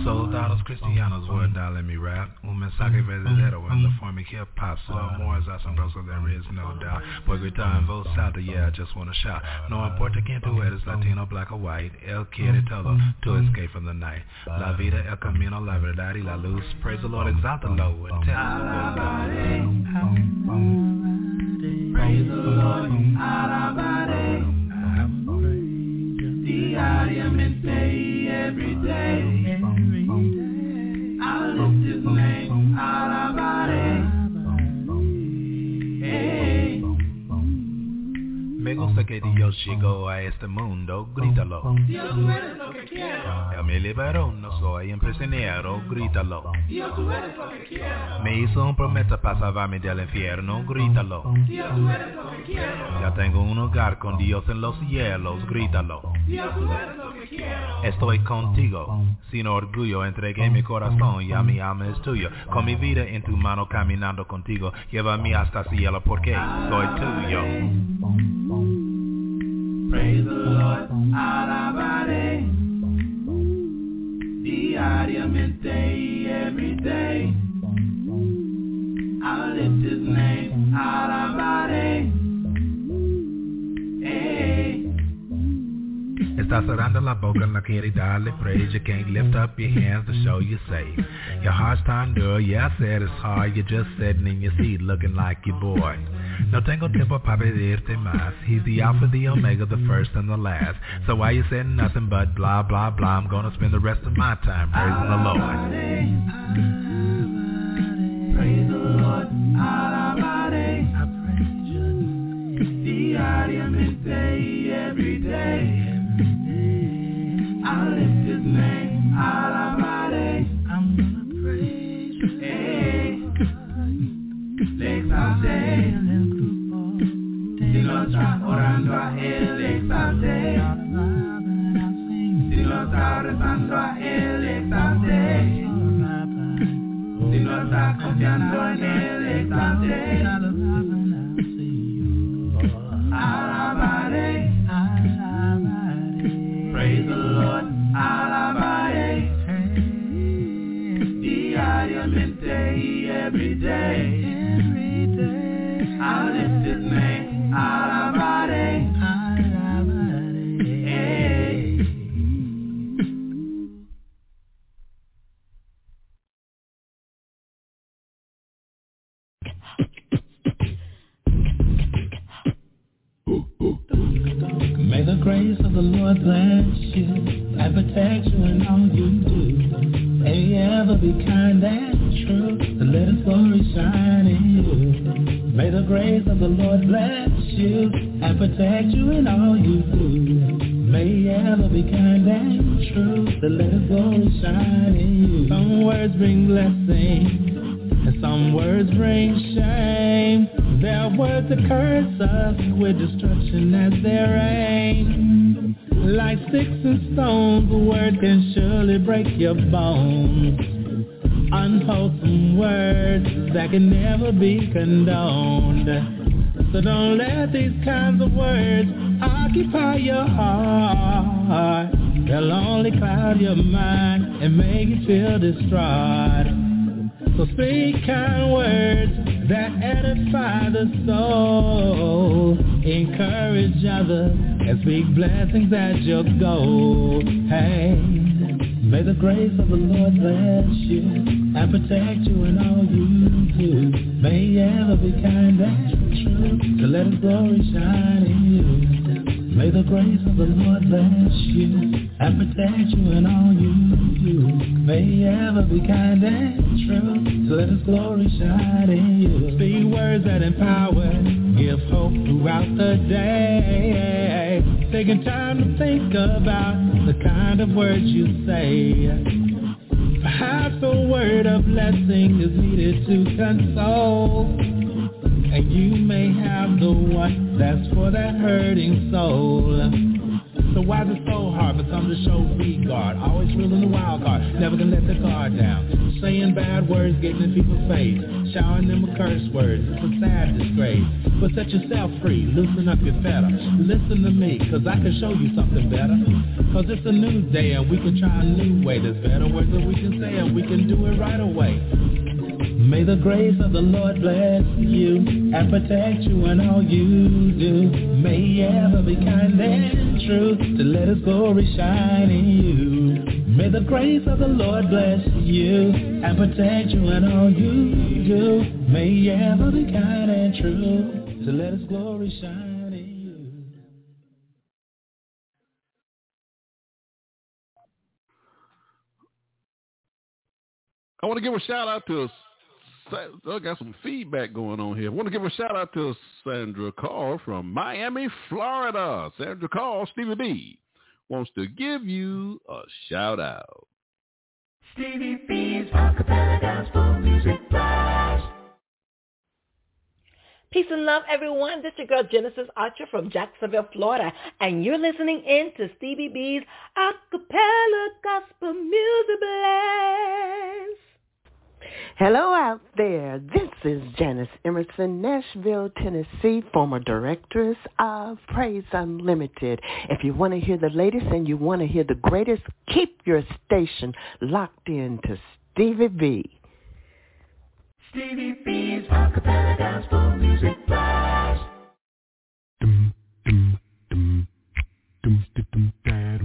Soldados cristianos, verdad, let me rap. Un mensaje verdadero en la forma hip hop. So more is asombroso, there is no doubt. Voy gritar en voz alta, yeah, I just wanna shout. No importa quién tú eres, latino, black or white. Él quiere todo to escape from the night. La vida, el camino, la verdad y la luz. Praise the Lord, exaltalo, and tell Praise the Lord, alabare. Diariamente, every day. I lift his name, alabare. Hey. Me gusta que Dios llegó a este mundo, grítalo. Dios, tú eres lo que quiero. Él me liberó, no soy un prisionero, grítalo. Dios, tú eres lo que quiero. Me hizo un promesa para salvarme del infierno, grítalo. Dios, tú eres lo que quiero. Ya tengo un hogar con Dios en los cielos, grítalo. Dios, tú eres lo que quiero. Estoy contigo, sin orgullo entregué mi corazón, ya mi alma es tuya. Con mi vida en tu mano caminando contigo, llévame hasta cielo porque soy tuyo. Diariamente y every day. I lift his name. Hey. Estás cerrando la boca, no quiere darle praise. You can't lift up your hands to show you're safe. Your heart's tender, yeah, I said it's hard. You're just sitting in your seat looking like you're bored. No tengo tiempo para pedirte más. He's the Alpha, the Omega, the first and the last. So why you saying nothing but blah, blah, blah? I'm gonna spend the rest of my time praising the Lord. Praise the Lord, alabare. Diariamente every day. I lift his name, alabare. I'm gonna praise you. Hey. Está orando a él, está rezando a él, está confiando en él. Praise the Lord, alabare. Diariamente every day. I lift his name, alabare. Grace of the Lord bless you and protect you in all you do. May you ever be kind and true to let His glory shine in you. May the grace of the Lord bless you and protect you in all you do. May you ever be kind and true to let His glory shine in you. Some words bring blessing and some words bring shame. There are words that curse us with destruction as their aim. Like sticks and stones, a word can surely break your bones. Unwholesome words that can never be condoned. So don't let these kinds of words occupy your heart. They'll only cloud your mind and make you feel distraught. So speak kind words that edify the soul. Encourage others and speak blessings at your goal. Hey, may the grace of the Lord bless you and protect you in all you do. May you ever be kind and true to let His glory shine in you. May the grace of the Lord bless you and protect you in all you do. May you ever be kind and true to let His glory shine in you. Speak words that empower, give hope throughout the day. Taking time to think about the kind of words you say. Perhaps a word of blessing is needed to console. And you may have the one that's for that hurting soul. So why is it so hard for some to show regard? Always ruling the wild card, never gonna let the guard down. Saying bad words, getting in people's face, showering them with curse words. It's a sad disgrace. But set yourself free, loosen up your fetter. Listen to me, cause I can show you something better. Cause it's a new day and we can try a new way. There's better words that we can say and we can do it right away. May the grace of the Lord bless you and protect you in all you do. May you ever be kind and true to let His glory shine in you. May the grace of the Lord bless you and protect you in all you do. May you ever be kind and true to let His glory shine in you. I want to give a shout out to I got some feedback going on here. I want to give a shout out to Sandra Carr from Miami, Florida. Sandra Carr, Stevie B, wants to give you a shout out. Stevie B's Acapella Gospel Music Blast. Peace and love, everyone. This is your girl Genesis Archer from Jacksonville, Florida, and you're listening in to Stevie B's Acapella Gospel Music Blast. Hello out there. This is Janice Emerson, Nashville, Tennessee, former directress of Praise Unlimited. If you want to hear the latest and you want to hear the greatest, keep your station locked in to Stevie B. Stevie B's Acapella Gospel Music Blast.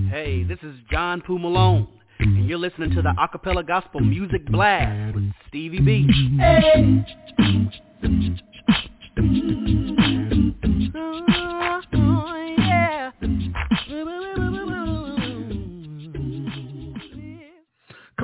Hey, this is John Poo Malone and you're listening to the Acapella Gospel Music Blast with Stevie B. Hey. Yeah.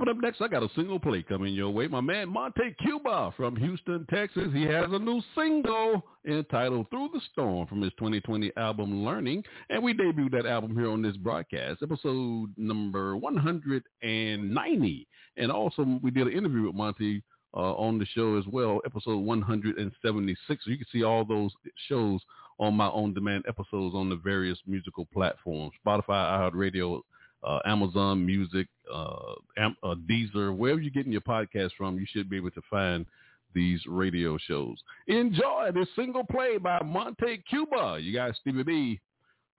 Coming up next, I got a single play coming your way. My man Monte Cuba from Houston, Texas. He has a new single entitled Through the Storm from his 2020 album Learning. And we debuted that album here on this broadcast, episode number 190. And also we did an interview with Monte uh, on the show as well, episode 176. So you can see all those shows on my on-demand episodes on the various musical platforms, Spotify, iHeartRadio, uh, Amazon Music, uh, Am- uh, Deezer, wherever you're getting your podcast from, you should be able to find these radio shows. Enjoy this single play by Monte Cuba. You guys, Stevie B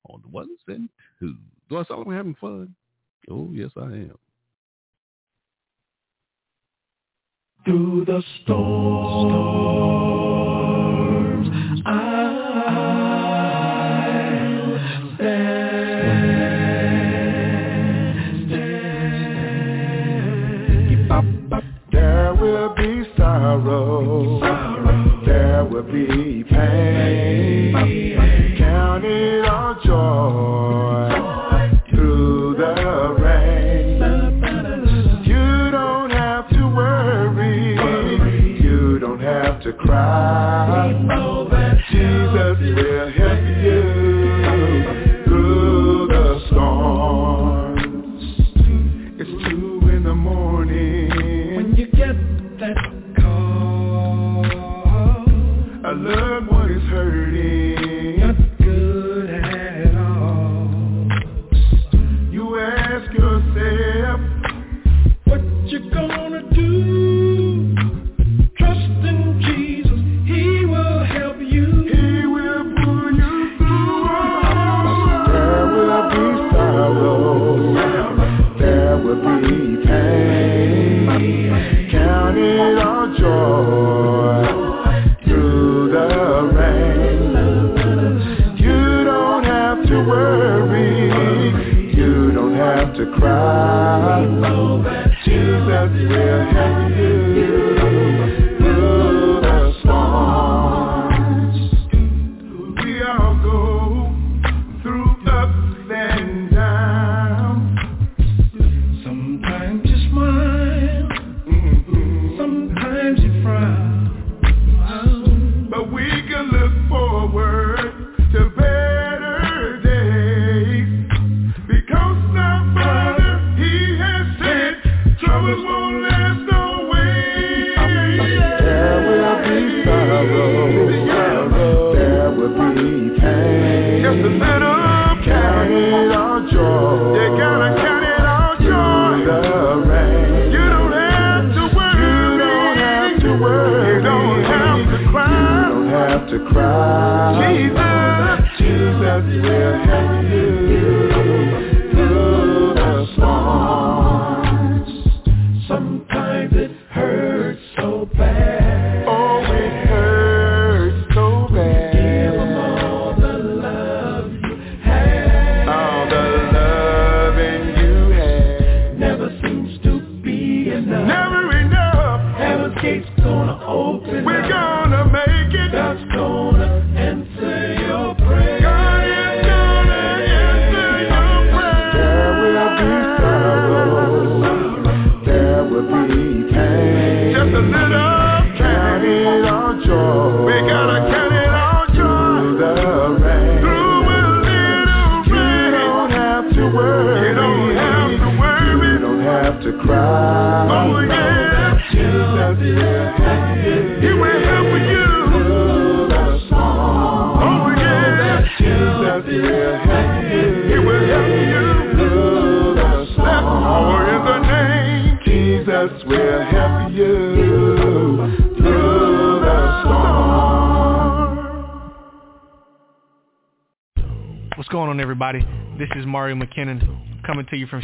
on the ones and twos. Do I sound like I'm having fun? Oh, yes, I am. Through the storms, sorrow. There will be pain. Count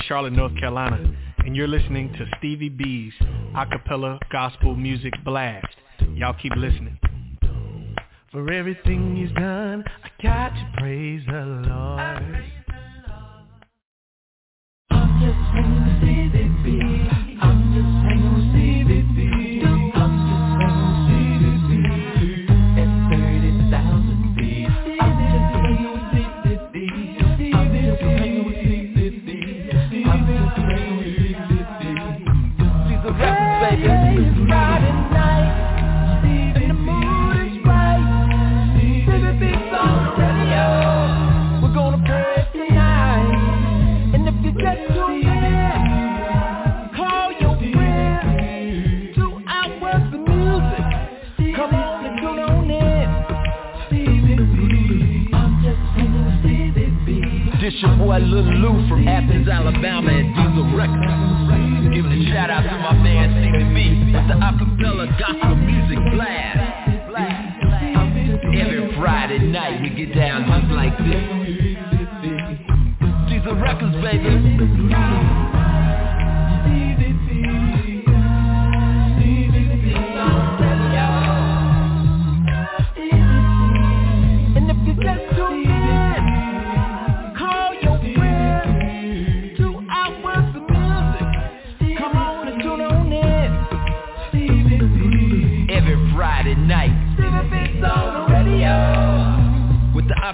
Charlotte, North Carolina, and you're listening to Stevie B's Acapella Gospel Music Blast. Y'all keep listening.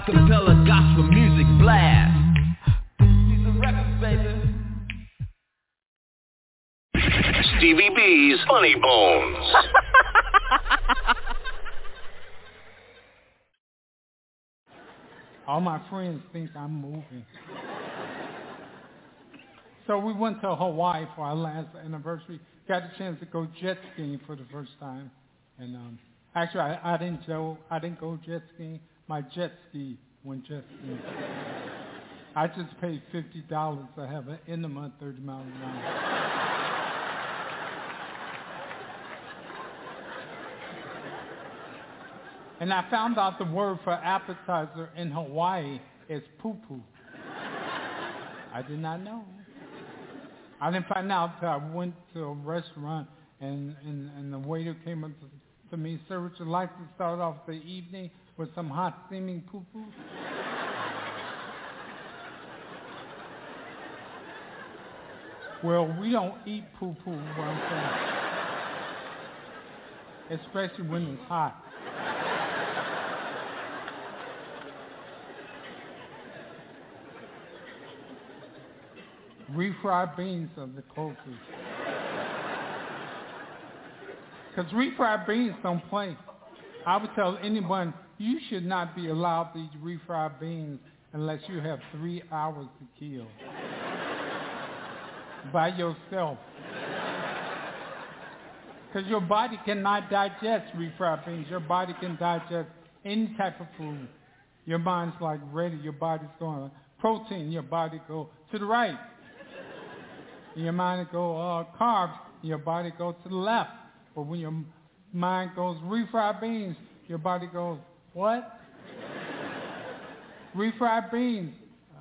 acapella gospel music blast. Baby. Stevie B's Funny Bones. All my friends think I'm moving. so we went to Hawaii for our last anniversary. Got a chance to go jet skiing for the first time, and um, actually I, I didn't go. I didn't go jet skiing my jet ski went jet ski. I just paid fifty dollars I have an in the month thirty miles an hour. and I found out the word for appetizer in Hawaii is poo poo. I did not know. I didn't find out until I went to a restaurant and, and, and the waiter came up to, to me, sir, would you like to start off the evening with some hot steaming poo-poo? well, we don't eat poo-poo around here, especially when it's hot. refried beans are the closest. Because refried beans don't play. I would tell anyone you should not be allowed to eat refried beans unless you have three hours to kill. By yourself. Because your body cannot digest refried beans. Your body can digest any type of food. Your mind's like ready. Your body's going, protein, your body go to the right. Your mind go uh, carbs, your body goes to the left. But when your mind goes refried beans, your body goes, what? refried beans. Uh,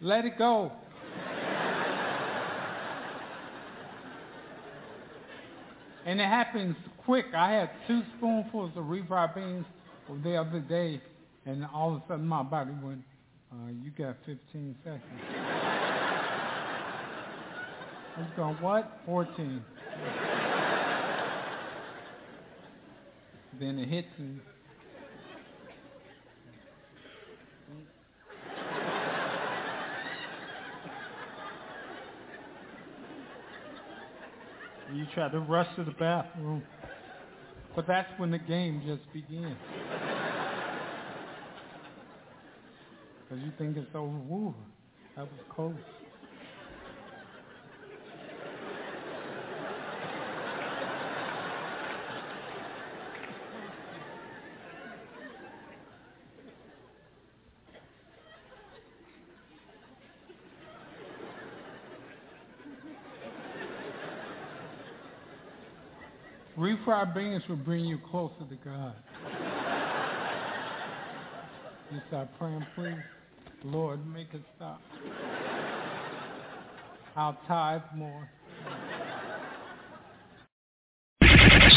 let it go. and it happens quick. I had two spoonfuls of refried beans the other day, and all of a sudden my body went, uh, you got 15 seconds. I was going, what? 14. then it hits me. You try to rush to the bathroom. But that's when the game just begins. Because you think it's over. Woo, that was close. Refried beans will bring you closer to God. you start praying, please, Lord, make it stop. I'll tithe more.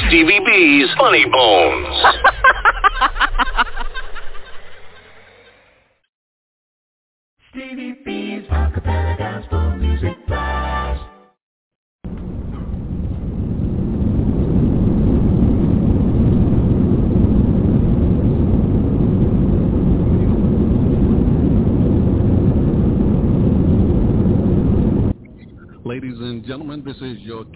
Stevie B's Funny Bones.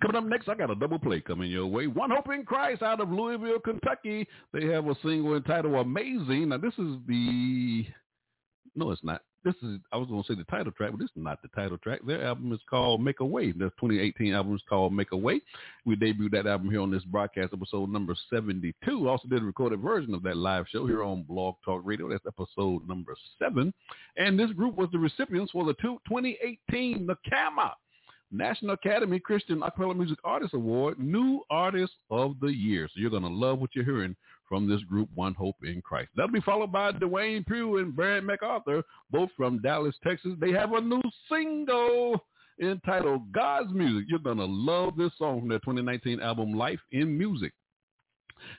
Coming up next, I got a double play coming your way. One Hope in Christ out of Louisville, Kentucky. They have a single entitled Amazing. Now, this is the... No, it's not. This is, I was going to say the title track, but this is not the title track. Their album is called Make a Way. Their 2018 album is called Make a Way. We debuted that album here on this broadcast episode number 72. Also did a recorded version of that live show here on Blog Talk Radio. That's episode number seven. And this group was the recipients for the 2018 NACAMA National Academy Christian Acapella Music Artist Award, New Artist of the Year. So you're going to love what you're hearing from this group, One Hope in Christ. That'll be followed by Dwayne Pugh and Brad MacArthur, both from Dallas, Texas. They have a new single entitled God's Music. You're going to love this song from their 2019 album, Life in Music.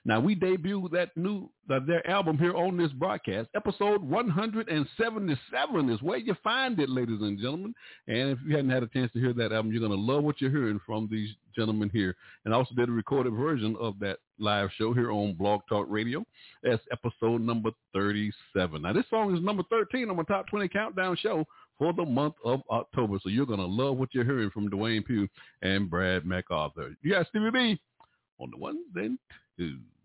Now we debut that new uh, their album here on this broadcast. Episode 177 is where you find it, ladies and gentlemen. And if you hadn't had a chance to hear that album, you're gonna love what you're hearing from these gentlemen here. And I also did a recorded version of that live show here on Blog Talk Radio. That's episode number 37. Now this song is number 13 on my top 20 countdown show for the month of October. So you're gonna love what you're hearing from Dwayne Pugh and Brad MacArthur. You got Stevie B on the ones and twos.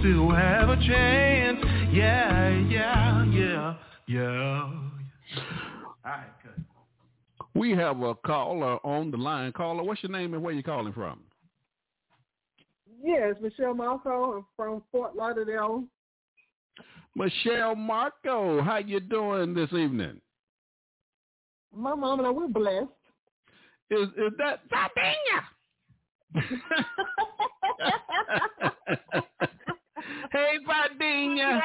Let you know you still have a chance. Yeah, yeah, yeah, yeah. Alright, good. We have a caller on the line. Caller, what's your name and where you calling from? Yes, Michelle Marco from Fort Lauderdale. Michelle Marco, how you doing this evening? My mom and I, we're blessed. Is is that Hey, Vadinia.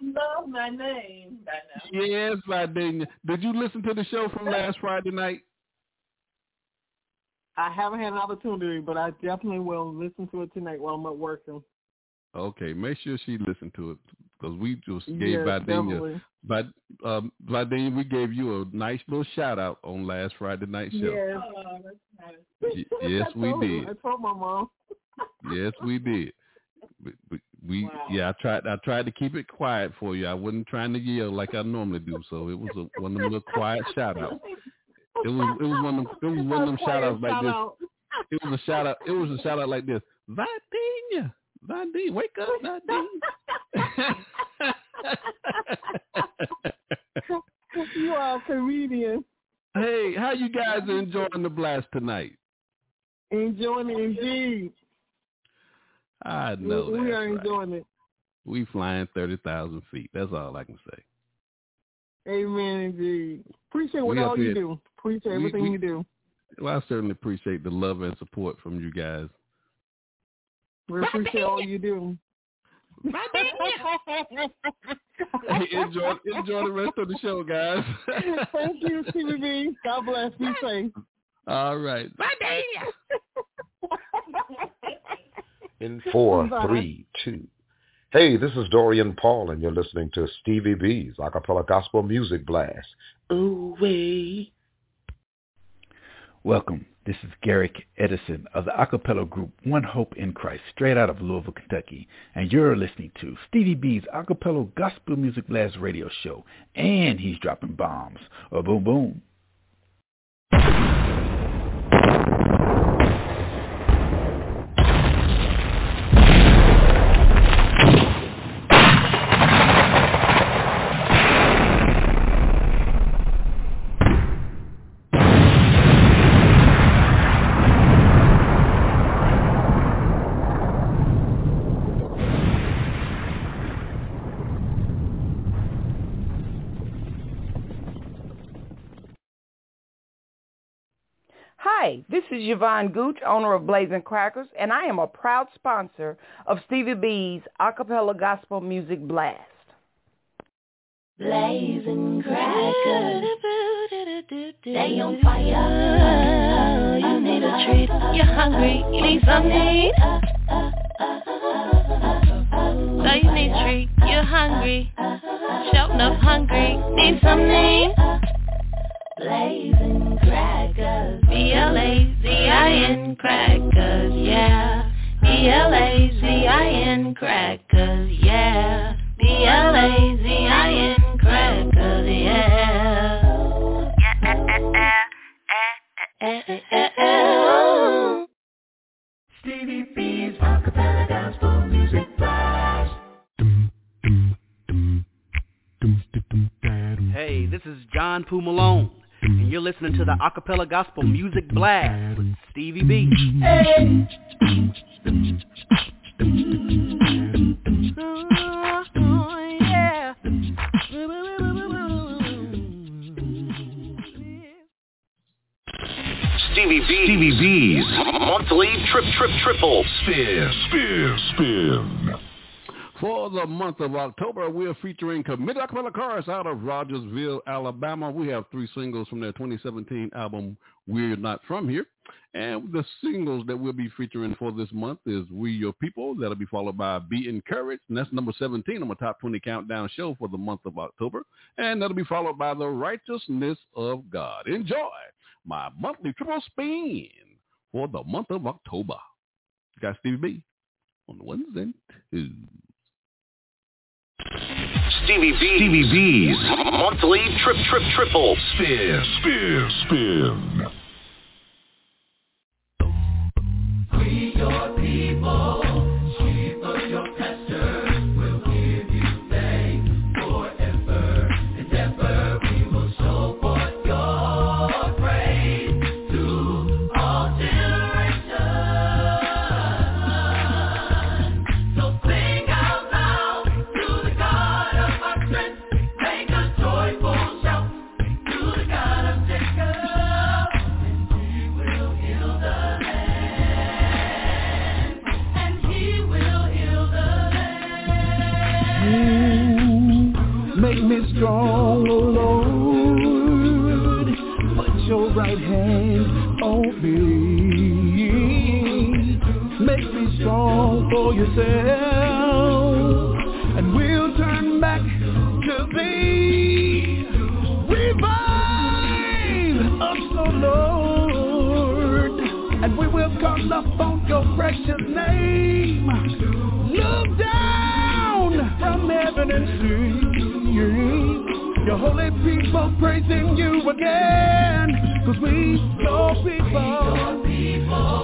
You love my name by. Yes, Vadinia. Did you listen to the show from last Friday night? I haven't had an opportunity, but I definitely will listen to it tonight while I'm at work. Okay, make sure she listened to it because we just gave Yes, Vadinia, definitely. but um, Vadinia, we gave you a nice little shout out on last Friday night show. Yes. Oh, that's nice. Y- yes, we did. I told my mom. Yes, we did. We, we, we yeah, I tried. I tried to keep it quiet for you. I wasn't trying to yell like I normally do. So it was a, one of them little quiet shout outs. It was it was one of them, it was one of them shout outs like this. It was a shout out. It was a shout out like this. Vadinia, Vadinia, wake up, Vadinia. you are a comedian. hey, how you guys enjoying the blast tonight? Enjoying it indeed. I know we, we that's are right. enjoying it. We flying thirty thousand feet. That's all I can say. Amen, indeed. Appreciate what all you do. Appreciate everything we, you do. Well, I certainly appreciate the love and support from you guys. We appreciate all you do. enjoy, enjoy the rest of the show, guys. Thank you, CBB. God bless. Be safe. All right. Bye, In four, three, two. Hey, this is Dorian Paul, and you're listening to Stevie B's Acapella Gospel Music Blast. Ooh, wee. Welcome. This is Garrick Edison of the acapella group One Hope in Christ, straight out of Louisville, Kentucky. And you're listening to Stevie B's acapella gospel music blast radio show. And he's dropping bombs. Oh, boom, boom. Hi, this is Yvonne Gooch, owner of Blazing Crackers, and I am a proud sponsor of Stevie B's Acapella Gospel Music Blast. Blazing Crackers, they on fire. You need a treat, you're hungry, you need something. So you need a treat, you're hungry, shouting up hungry, need something blazing crackers. B-L-A-Z-I-N crackers, yeah. B-L-A-Z-I-N crackers, yeah. B-L-A-Z-I-N crackers, yeah. Stevie B's acapella gospel music blast. Hey, this is John Poo Malone and you're listening to the Acapella Gospel Music Blast with Stevie B. Hey. Stevie B. Stevie B's monthly trip trip triple spin spin spin. For the month of October, we're featuring Committed Acapella out of Rogersville, Alabama. We have three singles from their 2017 album, We're Not From Here. And the singles that we'll be featuring for this month is We Your People. That'll be followed by Be Encouraged. And that's number 17 on my top 20 countdown show for the month of October. And that'll be followed by The Righteousness of God. Enjoy my monthly triple spin for the month of October. Got Stevie B on the ones. Stevie B. Stevie B's monthly trip trip triple spin spin spin. We your people. Strong, oh Lord. Put your right hand on me. Make me strong for yourself. And we'll turn back to thee. Revive us, oh Lord. And we will call upon your precious name. Look down from heaven and see your holy people praising you again. Cause we, your people,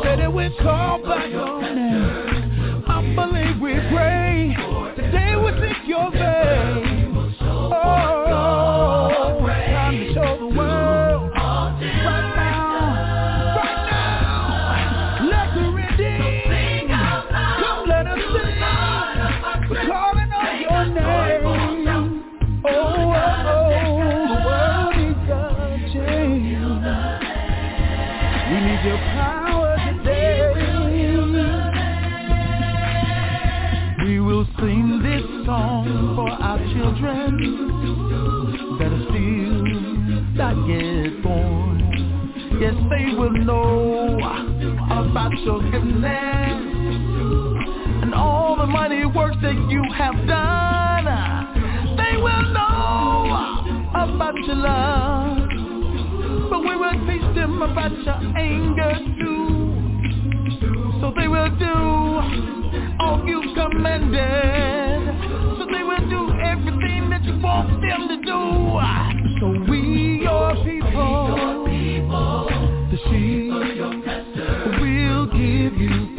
said it we call by your name. I believe we pray. Today we seek your face. know about your goodness and all the mighty works that you have done. They will know about your love, but we will teach them about your anger too. So they will do all you commanded. So they will do everything that you want them to do. So we your people. give you.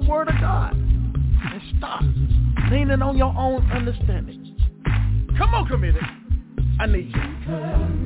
the word of God and stop leaning on your own understanding. Come on, committed. I need you.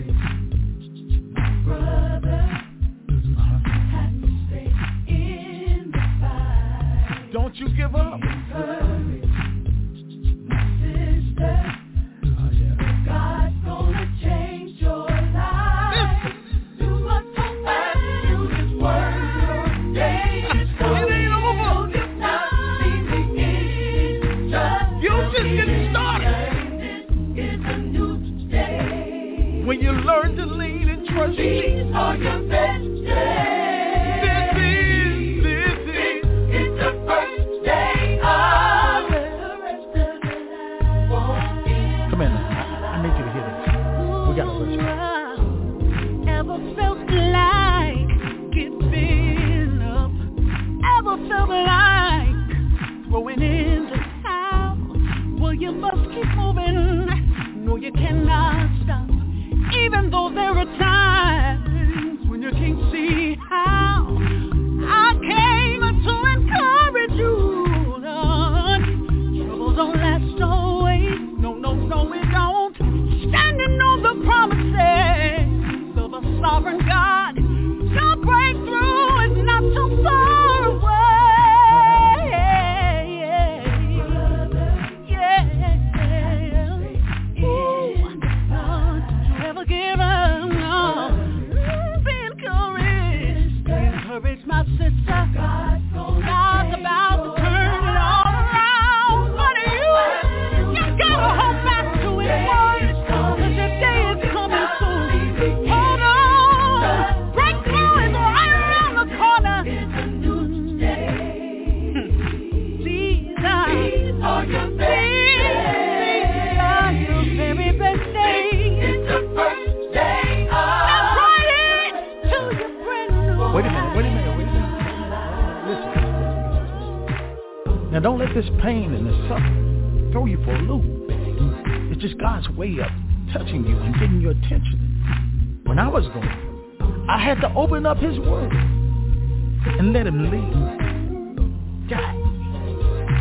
had to open up his word and let him lead. God.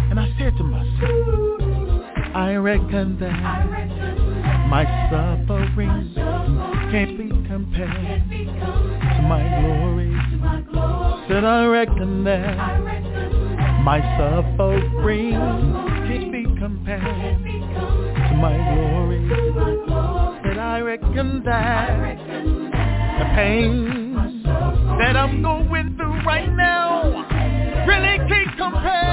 And I said to myself, I reckon that my sufferings can't be compared to my glory. Said I reckon that my sufferings can't be compared to my glory. Said I reckon that the pain that I'm going through right now. Really can't compare.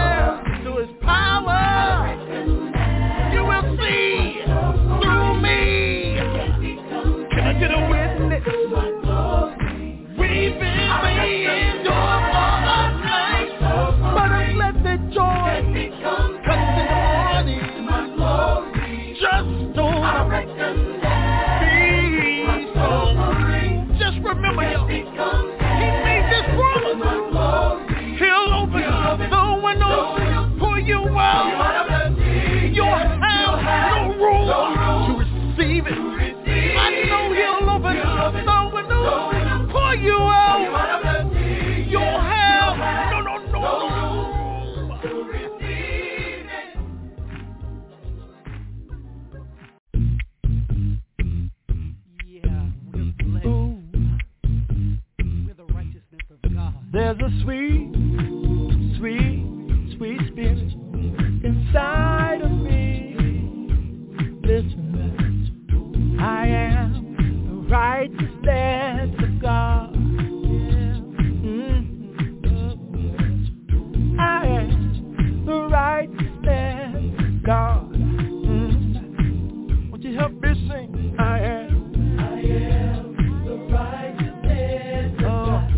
God. Mm. Would you help me sing? I am. I am the righteousness. Uh,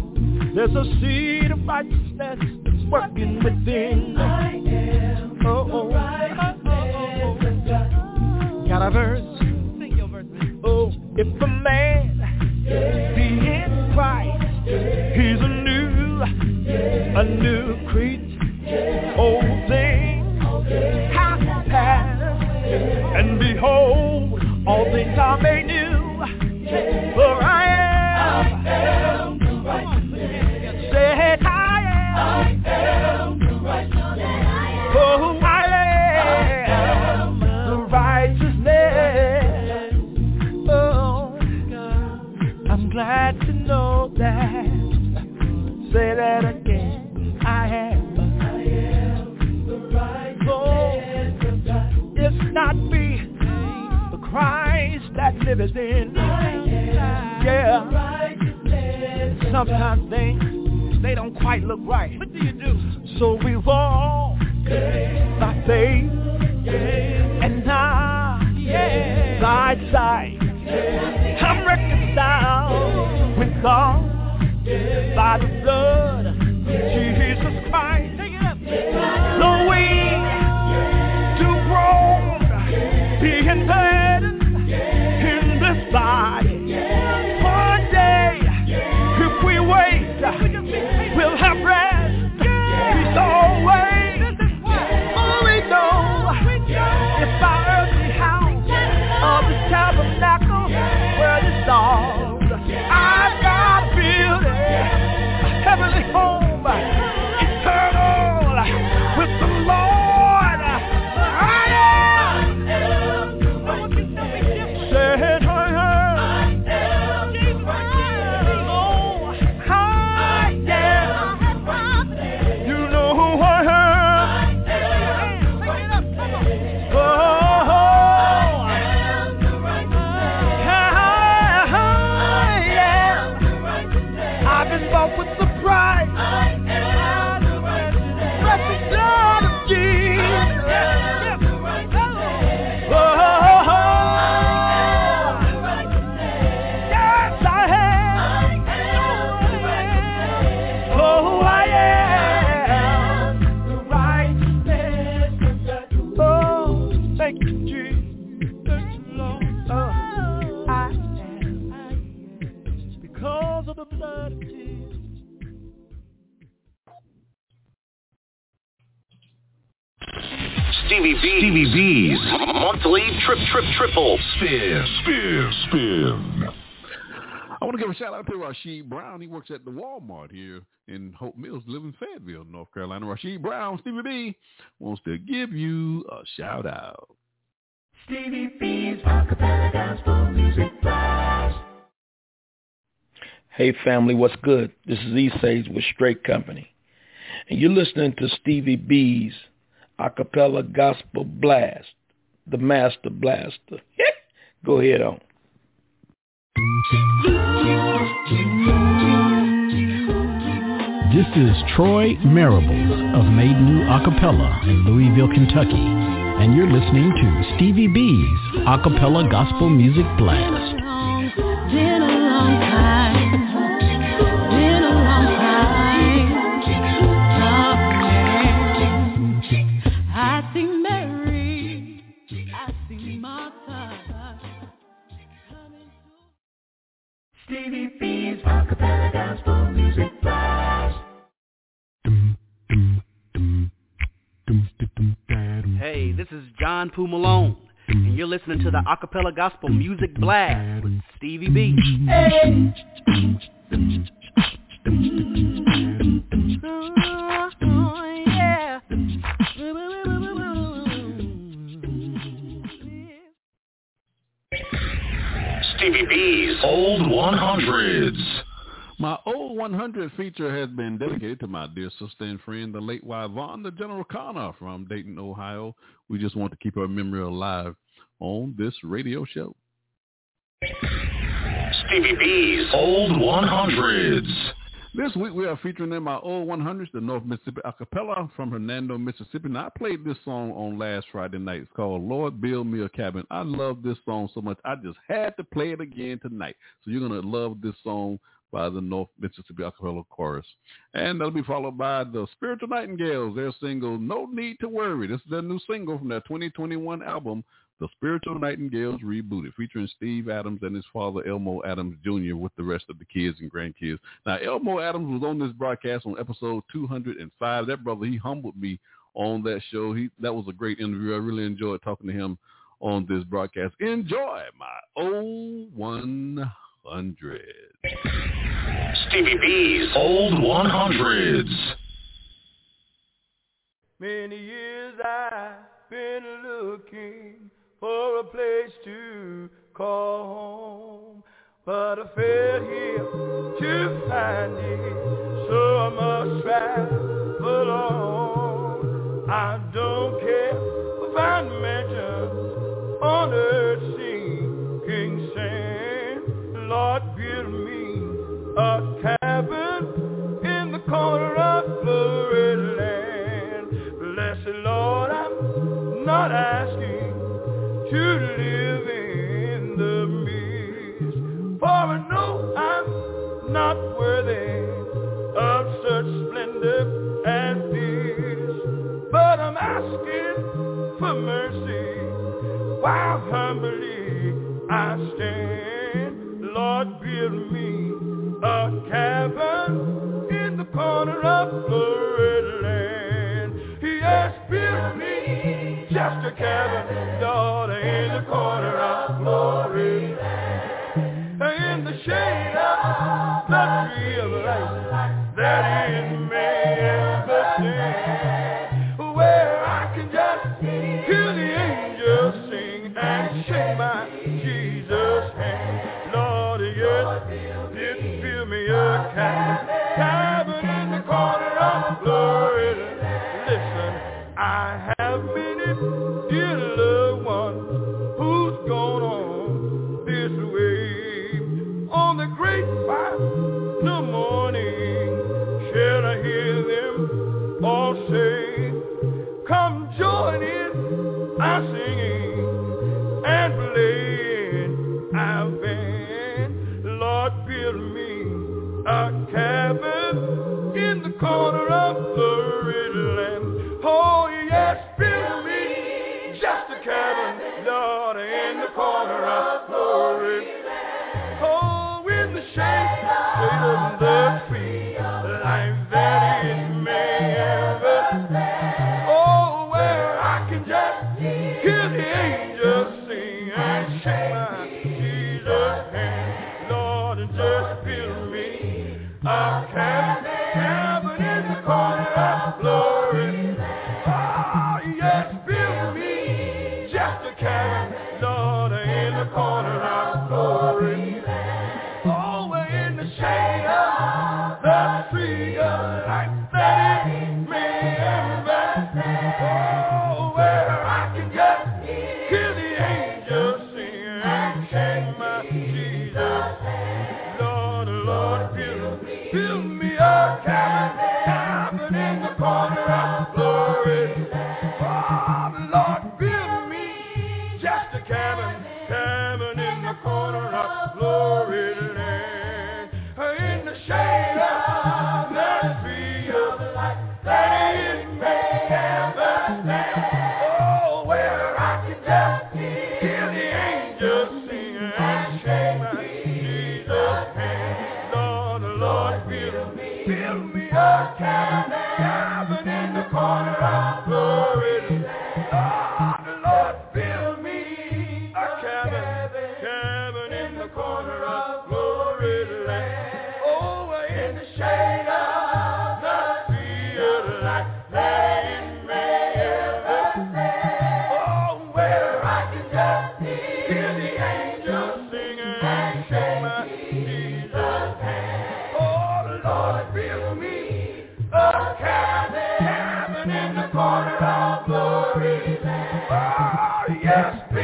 there's a seed of righteousness that's working within. I am oh, oh. of God. Got a verse. babies in. Yeah. Sometimes things they don't quite look right. What do you do? So we Rashid Brown. He works at the Walmart here in Hope Mills, live in Fayetteville, North Carolina. Rashid Brown, Stevie B, wants to give you a shout out. Stevie B's Acapella Gospel Music Blast. Hey family, what's good? This is E-Sage with Straight Company. And you're listening to Stevie B's Acapella Gospel Blast, the Master Blaster. Go ahead on. This is Troy Marables of Made New Acapella in Louisville, Kentucky, and you're listening to Stevie B's Acapella Gospel Music Blast. Stevie B's Acapella Gospel Music Blast. Hey, this is John Poo Malone, and you're listening to the Acapella Gospel Music Blast with Stevie B. Oh, yeah. Stevie B's Old 100s. My old 100 feature has been dedicated to my dear sister and friend, the late Yvonne, the General Connor from Dayton, Ohio. We just want to keep her memory alive on this radio show. Stevie B's Old 100s. This week we are featuring in my old 100s, the North Mississippi Acapella from Hernando, Mississippi. Now I played this song on last Friday night. It's called Lord Build Me a Cabin. I love this song so much. I just had to play it again tonight. So you're going to love this song by the North Mississippi Acapella Chorus. And that'll be followed by the Spiritual Nightingales, their single No Need to Worry. This is their new single from their 2021 album, The Spiritual Nightingales Rebooted, featuring Steve Adams and his father Elmo Adams Jr. with the rest of the kids and grandkids. Now, Elmo Adams was on this broadcast on episode 205. That brother, he humbled me on that show. He That was a great interview. I really enjoyed talking to him on this broadcast. Enjoy my old 100. Stevie B's Old 100s. Many years I've been looking for a place to call home, but I failed here to find it, so I must travel on. I don't care if I mention on earth Florida. In the shade of the tree of life that in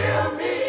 Kill me?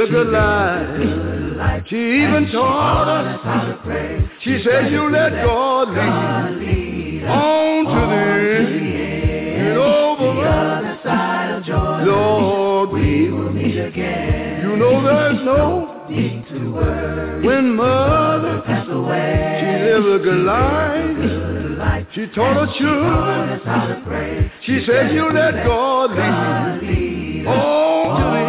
a good life. She even taught us how to pray. She said, "You let God lead on to the end over other side of Jordan. Lord, we will meet again. You know there's no need to worry. When mother passed away, she lived a good life." She taught us how children. She, she said, "You let God lead. lead. Oh,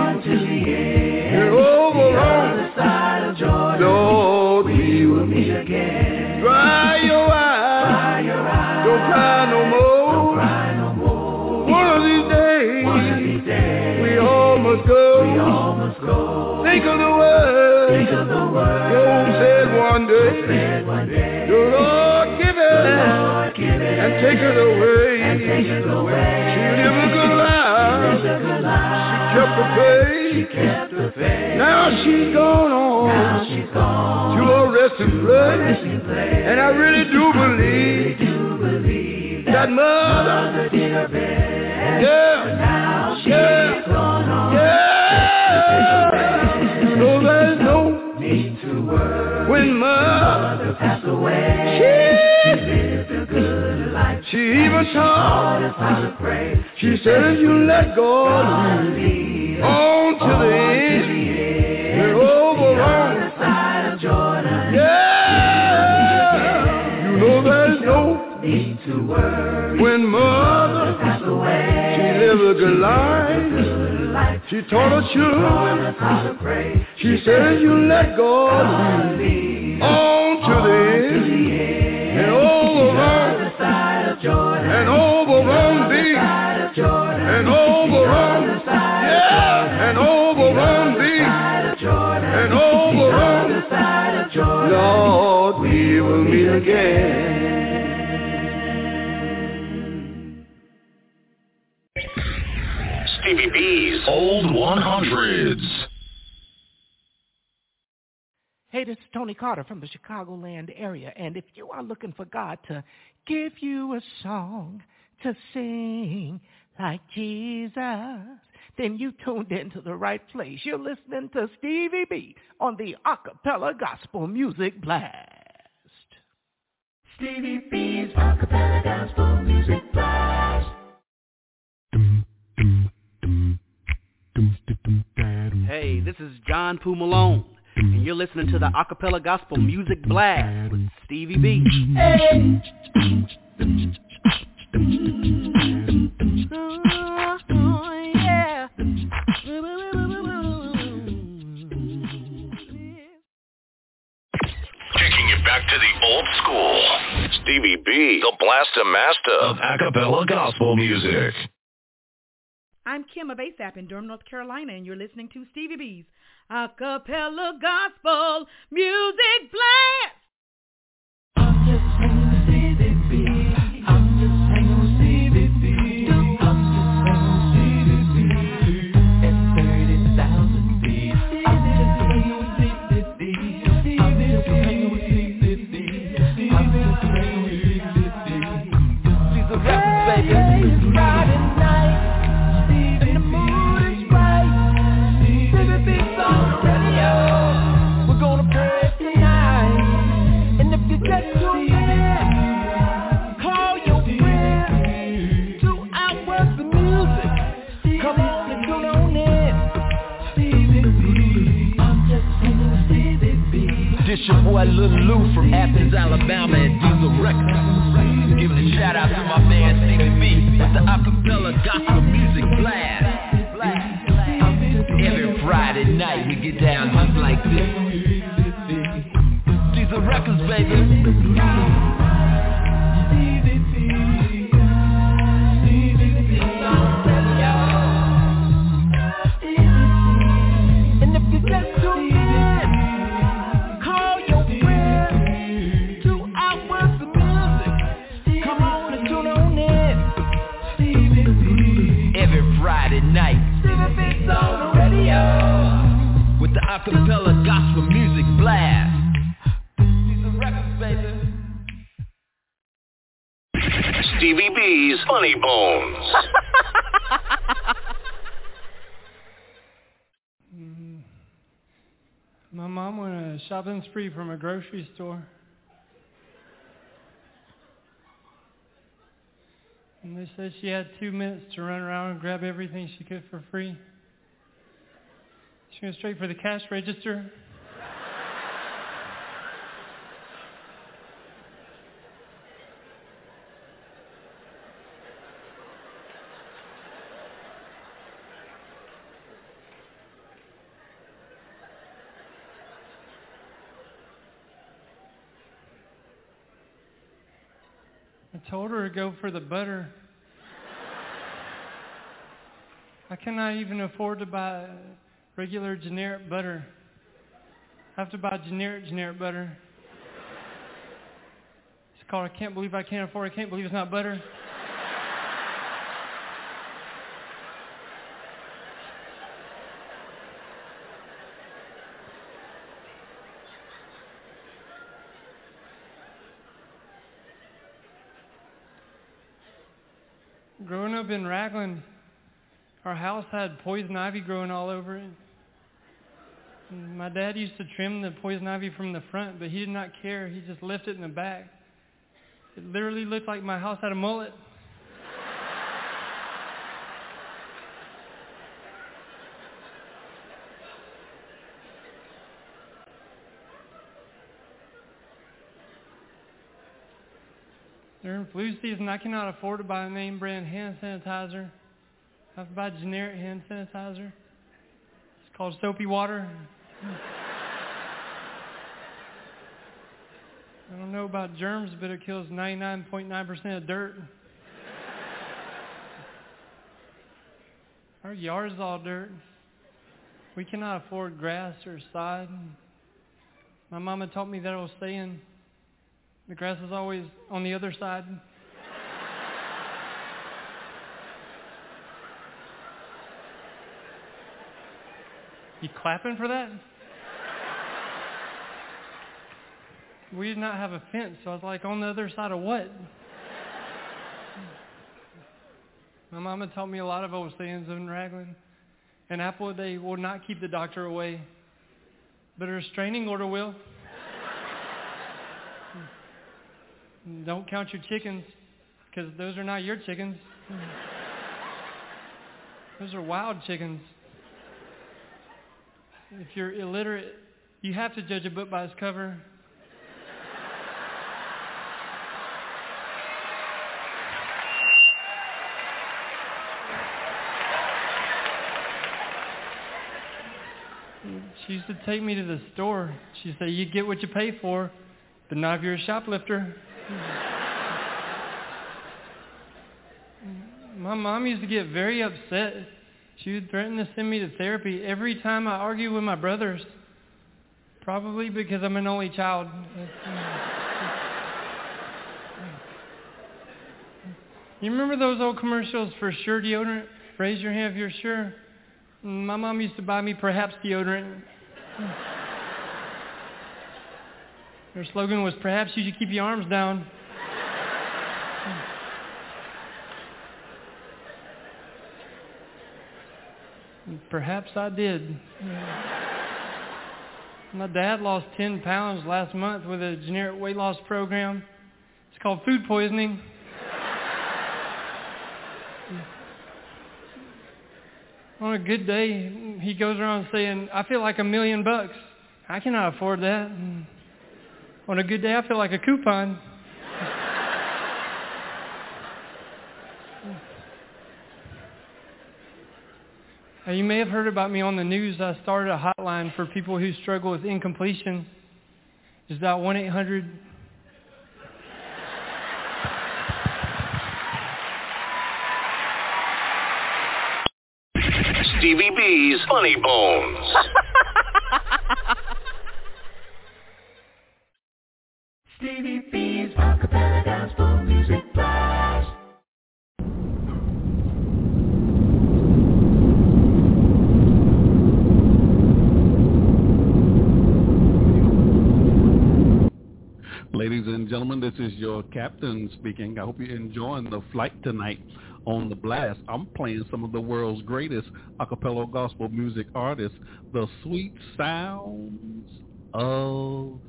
Job said one day, the Lord give it and take it away. She lived a good life. She kept the faith. Now she's gone on to a resting place. And I really do believe that mother did her best. taught us how to pray. She said, if you let God lead on to the end, we're over on. Yeah, you know there's no need to worry. When mother passed away, she lived a good life. She taught us children. She said, if you let God lead. over. On the side of Jordan, Lord, we will meet again. Stevie B's Old 100s. Hey, this is Tony Carter from the Chicagoland area, and if you are looking for God to give you a song to sing like Jesus, then you tuned into the right place. You're listening to Stevie B on the Acapella Gospel Music Blast. Stevie B's Acapella Gospel Music Blast. Hey, this is John Poo Malone, and you're listening to the Acapella Gospel Music Blast with Stevie B. Hey. back to the old school. Stevie B, the blaster master of acapella gospel music. I'm Kim of ASAP in Durham, North Carolina, and you're listening to Stevie B's acapella gospel music blast. Your boy Lil Lou from Athens, Alabama at Diesel Records. Giving a shout out to my man CBB with the acapella shopping spree from a grocery store. And they said she had two minutes to run around and grab everything she could for free. She went straight for the cash register. Told her to go for the butter. I cannot even afford to buy regular generic butter. I have to buy generic generic butter. It's called I can't believe I can't afford I can't believe it's not butter. Up in Ragland, our house had poison ivy growing all over it. My dad used to trim the poison ivy from the front, but he did not care. He just left it in the back. It literally looked like my house had a mullet. During flu season, I cannot afford to buy a name brand hand sanitizer. I have to buy generic hand sanitizer. It's called soapy water. I don't know about germs, but it kills 99.9% of dirt. Our yard is all dirt. We cannot afford grass or sod. My mama taught me that I was saying the grass is always on the other side. You clapping for that? We did not have a fence, so I was like, on the other side of what? My mama taught me a lot of old sayings in Ragland. An apple a day will not keep the doctor away, but a restraining order will. Don't count your chickens, because those are not your chickens. Those are wild chickens if you're illiterate, you have to judge a book by its cover. She used to take me to the store. She'd say, you get what you pay for, but not if you're a shoplifter. My mom used to get very upset she would threaten to send me to therapy every time I argue with my brothers. Probably because I'm an only child. You remember those old commercials for Sure deodorant? Raise your hand if you're sure. My mom used to buy me perhaps deodorant. Her slogan was, perhaps you should keep your arms down. Perhaps I did. My dad lost 10 pounds last month with a generic weight loss program. It's called food poisoning. On a good day, he goes around saying, I feel like a million bucks. I cannot afford that. On a good day, I feel like a coupon. Uh, you may have heard about me on the news. I started a hotline for people who struggle with incompletion. It's that 1-800 Stevie B's Funny Bones. Speaking. I hope you're enjoying the flight tonight on the blast. I'm playing some of the world's greatest a cappella gospel music artists, the sweet sounds of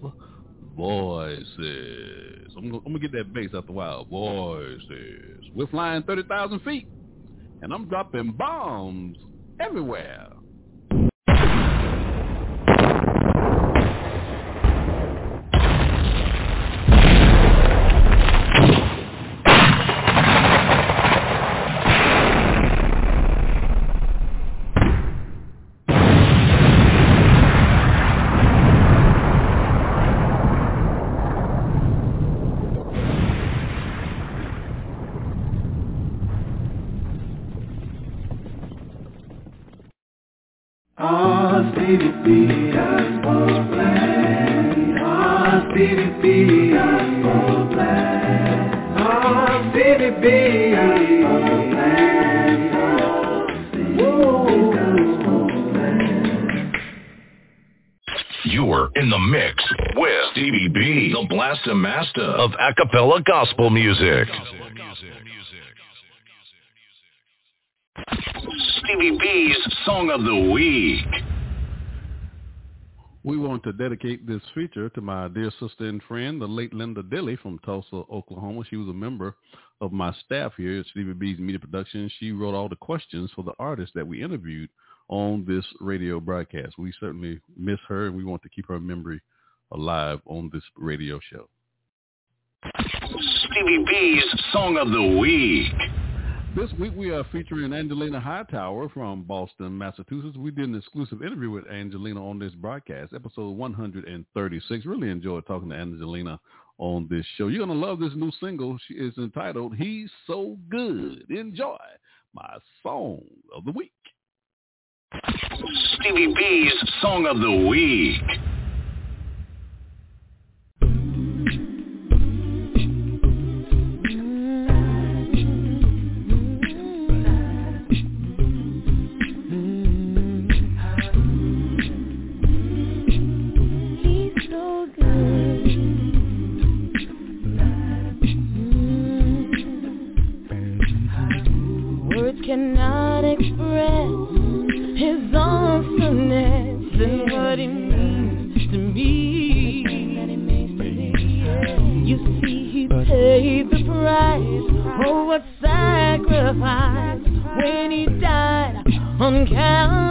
voices. I'm I'm gonna get that bass out the wild. Voices. We're flying 30,000 feet, and I'm dropping bombs everywhere. You're in the mix with Stevie B, the blaster master of a cappella gospel music. Stevie B's Song of the Week. We want to dedicate this feature to my dear sister and friend, the late Linda Dilly from Tulsa, Oklahoma. She was a member of my staff here at Stevie B's Media Productions. She wrote all the questions for the artists that we interviewed on this radio broadcast. We certainly miss her, and we want to keep her memory alive on this radio show. Stevie B's Song of the Week. This week we are featuring Angelina Hightower from Boston, Massachusetts. We did an exclusive interview with Angelina on this broadcast, episode 136. Really enjoyed talking to Angelina on this show. You're going to love this new single. She is entitled He's So Good. Enjoy my song of the week. Stevie B's Song of the Week. Cannot express his awesomeness and what he means to me. You see, he paid the price. Oh, what sacrifice when he died on Calvary.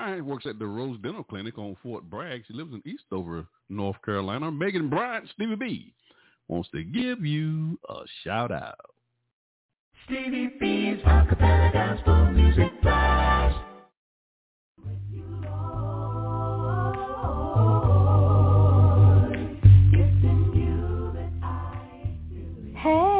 Bryant, works at the Rose Dental Clinic on Fort Bragg. She lives in Eastover, North Carolina. Megan Bryant, Stevie B, wants to give you a shout out. Stevie B's Acapella Gospel Music Blast. Hey,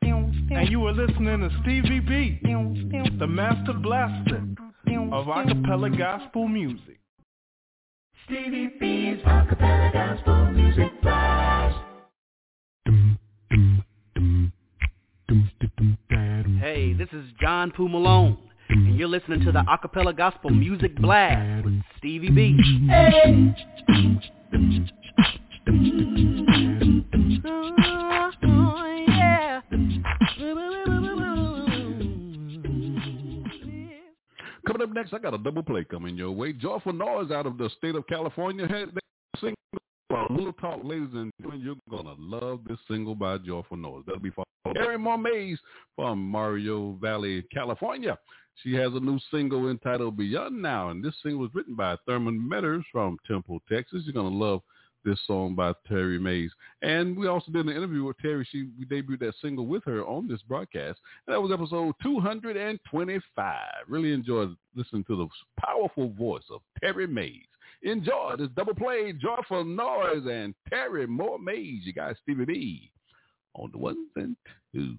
and you are listening to Stevie B, the master blaster of acapella gospel music. Stevie B's Acapella Gospel Music Blast. Hey, this is John Poo Malone, and you're listening to the Acapella Gospel Music Blast with Stevie B. Hey. Coming up next, I got a double play coming your way. Joyful Noise out of the state of California had they sing a little talk, ladies and gentlemen. You're gonna love this single by Joyful Noise. That'll be for Mary Marmaze from Mario Valley, California. She has a new single entitled Beyond Now, and this single was written by Thurman Metters from Temple, Texas. You're gonna love this song by Terry Mays. And we also did an interview with Terry. She we debuted that single with her on this broadcast. And that was episode 225. Really enjoyed listening to the powerful voice of Terry Mays. Enjoy this double play, joyful noise, and Terry Moore Mays. You guys, Stevie B on the ones and twos.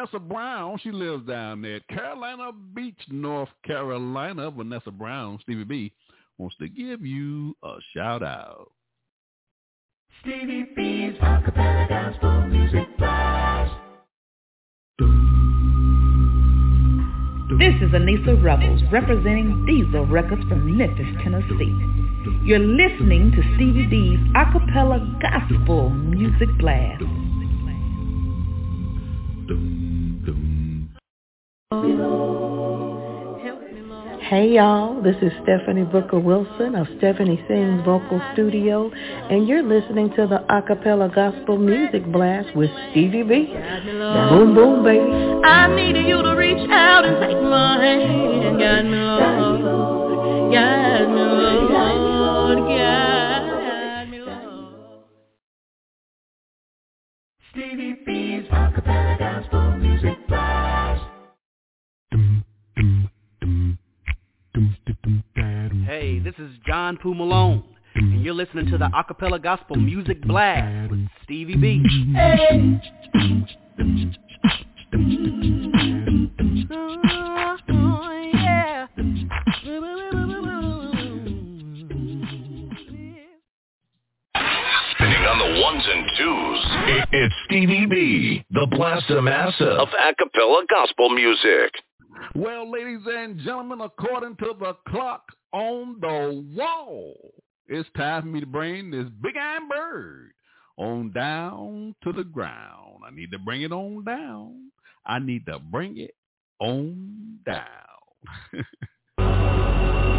Vanessa Brown. She lives down there at Carolina Beach, North Carolina. Vanessa Brown, Stevie B, wants to give you a shout out. Stevie B's Acapella Gospel Music Blast. This is Anissa Rebels representing Diesel Records from Memphis, Tennessee. You're listening to Stevie B's Acapella Gospel Music Blast. Hey y'all, this is Stephanie Booker Wilson of Stephanie Sings Vocal Studio, and you're listening to the Acapella Gospel Music Blast with Stevie B. The boom boom baby. I needed you to reach out and take my hand. Guide me, Lord. Guide me, Lord. Guide me, Lord. Stevie B's Acapella Gospel this is John Poo Malone, and you're listening to the Acapella Gospel Music Blast with Stevie B. Spinning on the ones and twos. It's Stevie B, the Blaster Massa of acapella gospel music. Well, ladies and gentlemen, according to the clock on the wall, it's time for me to bring this big iron bird on down to the ground. I need to bring it on down. I need to bring it on down.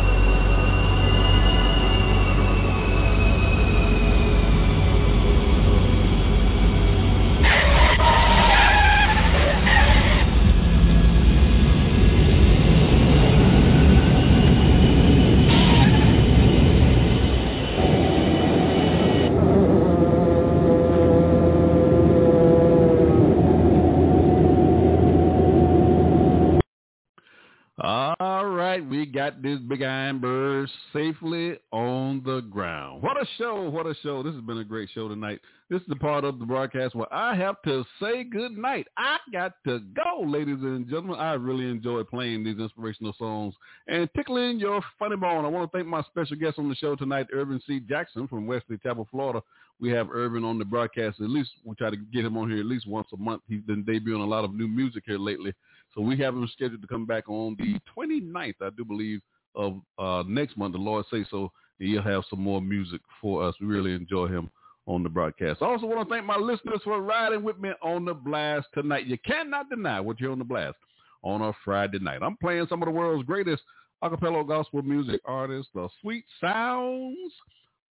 All right, we got this big iron bird safely on the ground. What a show, what a show. This has been a great show tonight. This is the part of the broadcast where I have to say good night. I got to go, ladies and gentlemen. I really enjoy playing these inspirational songs and tickling your funny bone. I want to thank my special guest on the show tonight, Ervin C. Jackson from Wesley Chapel, Florida. We have Ervin on the broadcast at least. We try to get him on here at least once a month. He's been debuting a lot of new music here lately. So we have him scheduled to come back on the 29th, I do believe, of uh, next month. The Lord say so. He'll have some more music for us. We really enjoy him on the broadcast. I also want to thank my listeners for riding with me on the blast tonight. You cannot deny what you're on the blast on a Friday night. I'm playing some of the world's greatest acapella gospel music artists, the sweet sounds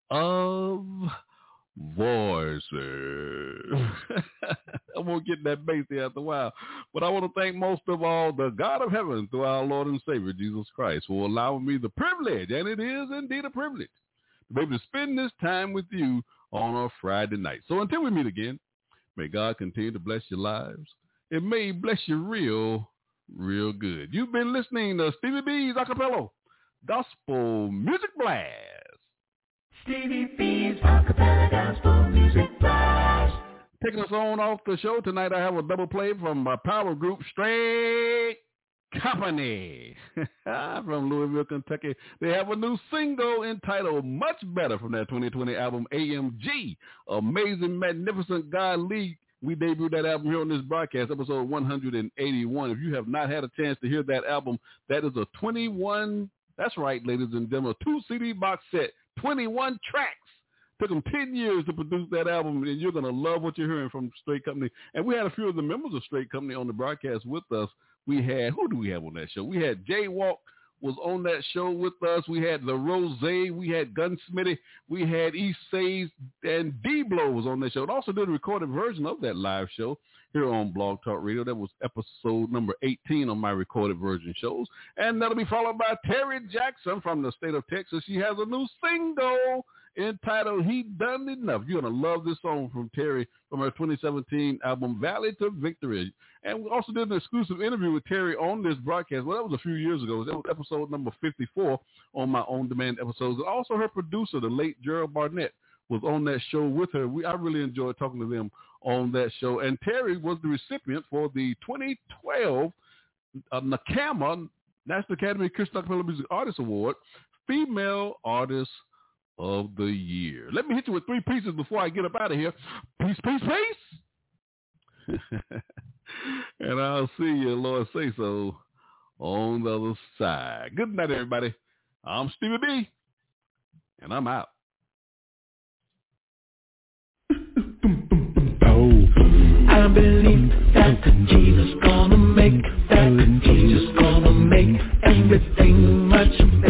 of voices. I won't get that bass there after a while. But I want to thank most of all the God of heaven through our Lord and Savior Jesus Christ for allowing me the privilege, and it is indeed a privilege, to be able to spend this time with you on a Friday night. So until we meet again, may God continue to bless your lives. It may bless you real, real good. You've been listening to Stevie B's Acapella Gospel Music Blast. B's Acapella Gospel Music Blast. Taking us on off the show tonight, I have a double play from my power group, Straight Company from Louisville, Kentucky. They have a new single entitled Much Better from their 2020 album, AMG. Amazing, Magnificent God League. We debuted that album here on this broadcast, episode 181. If you have not had a chance to hear that album, that is a 21, that's right, ladies and gentlemen, two CD box set, 21 tracks. Took them 10 years to produce that album, and you're going to love what you're hearing from Straight Company. And we had a few of the members of Straight Company on the broadcast with us. We had, who do we have on that show? We had Jay Walk was on that show with us. We had the Rose, we had Gunsmithy, we had East Says, and D-Blow was on that show. And also did a recorded version of that live show here on Blog Talk Radio. That was episode number 18 on my recorded version shows. And that'll be followed by Terry Jackson from the state of Texas. She has a new single entitled He Done Enough. You're going to love this song from Terry from her 2017 album Valley to Victory. And we also did an exclusive interview with Terry on this broadcast. Well, that was a few years ago. That was episode number 54 on my On Demand episodes. And also her producer, the late Gerald Barnett, was on that show with her. We, I really enjoyed talking to them on that show. And Terry was the recipient for the 2012 uh, NACAMA National Academy of Christian Acapella Music Artist Award, Female Artist of the Year. Let me hit you with three pieces before I get up out of here. Peace, peace, peace. and I'll see you, Lord say so, on the other side. Good night, everybody. I'm Stevie B, and I'm out. I believe that Jesus gonna make that. Jesus gonna make everything much better.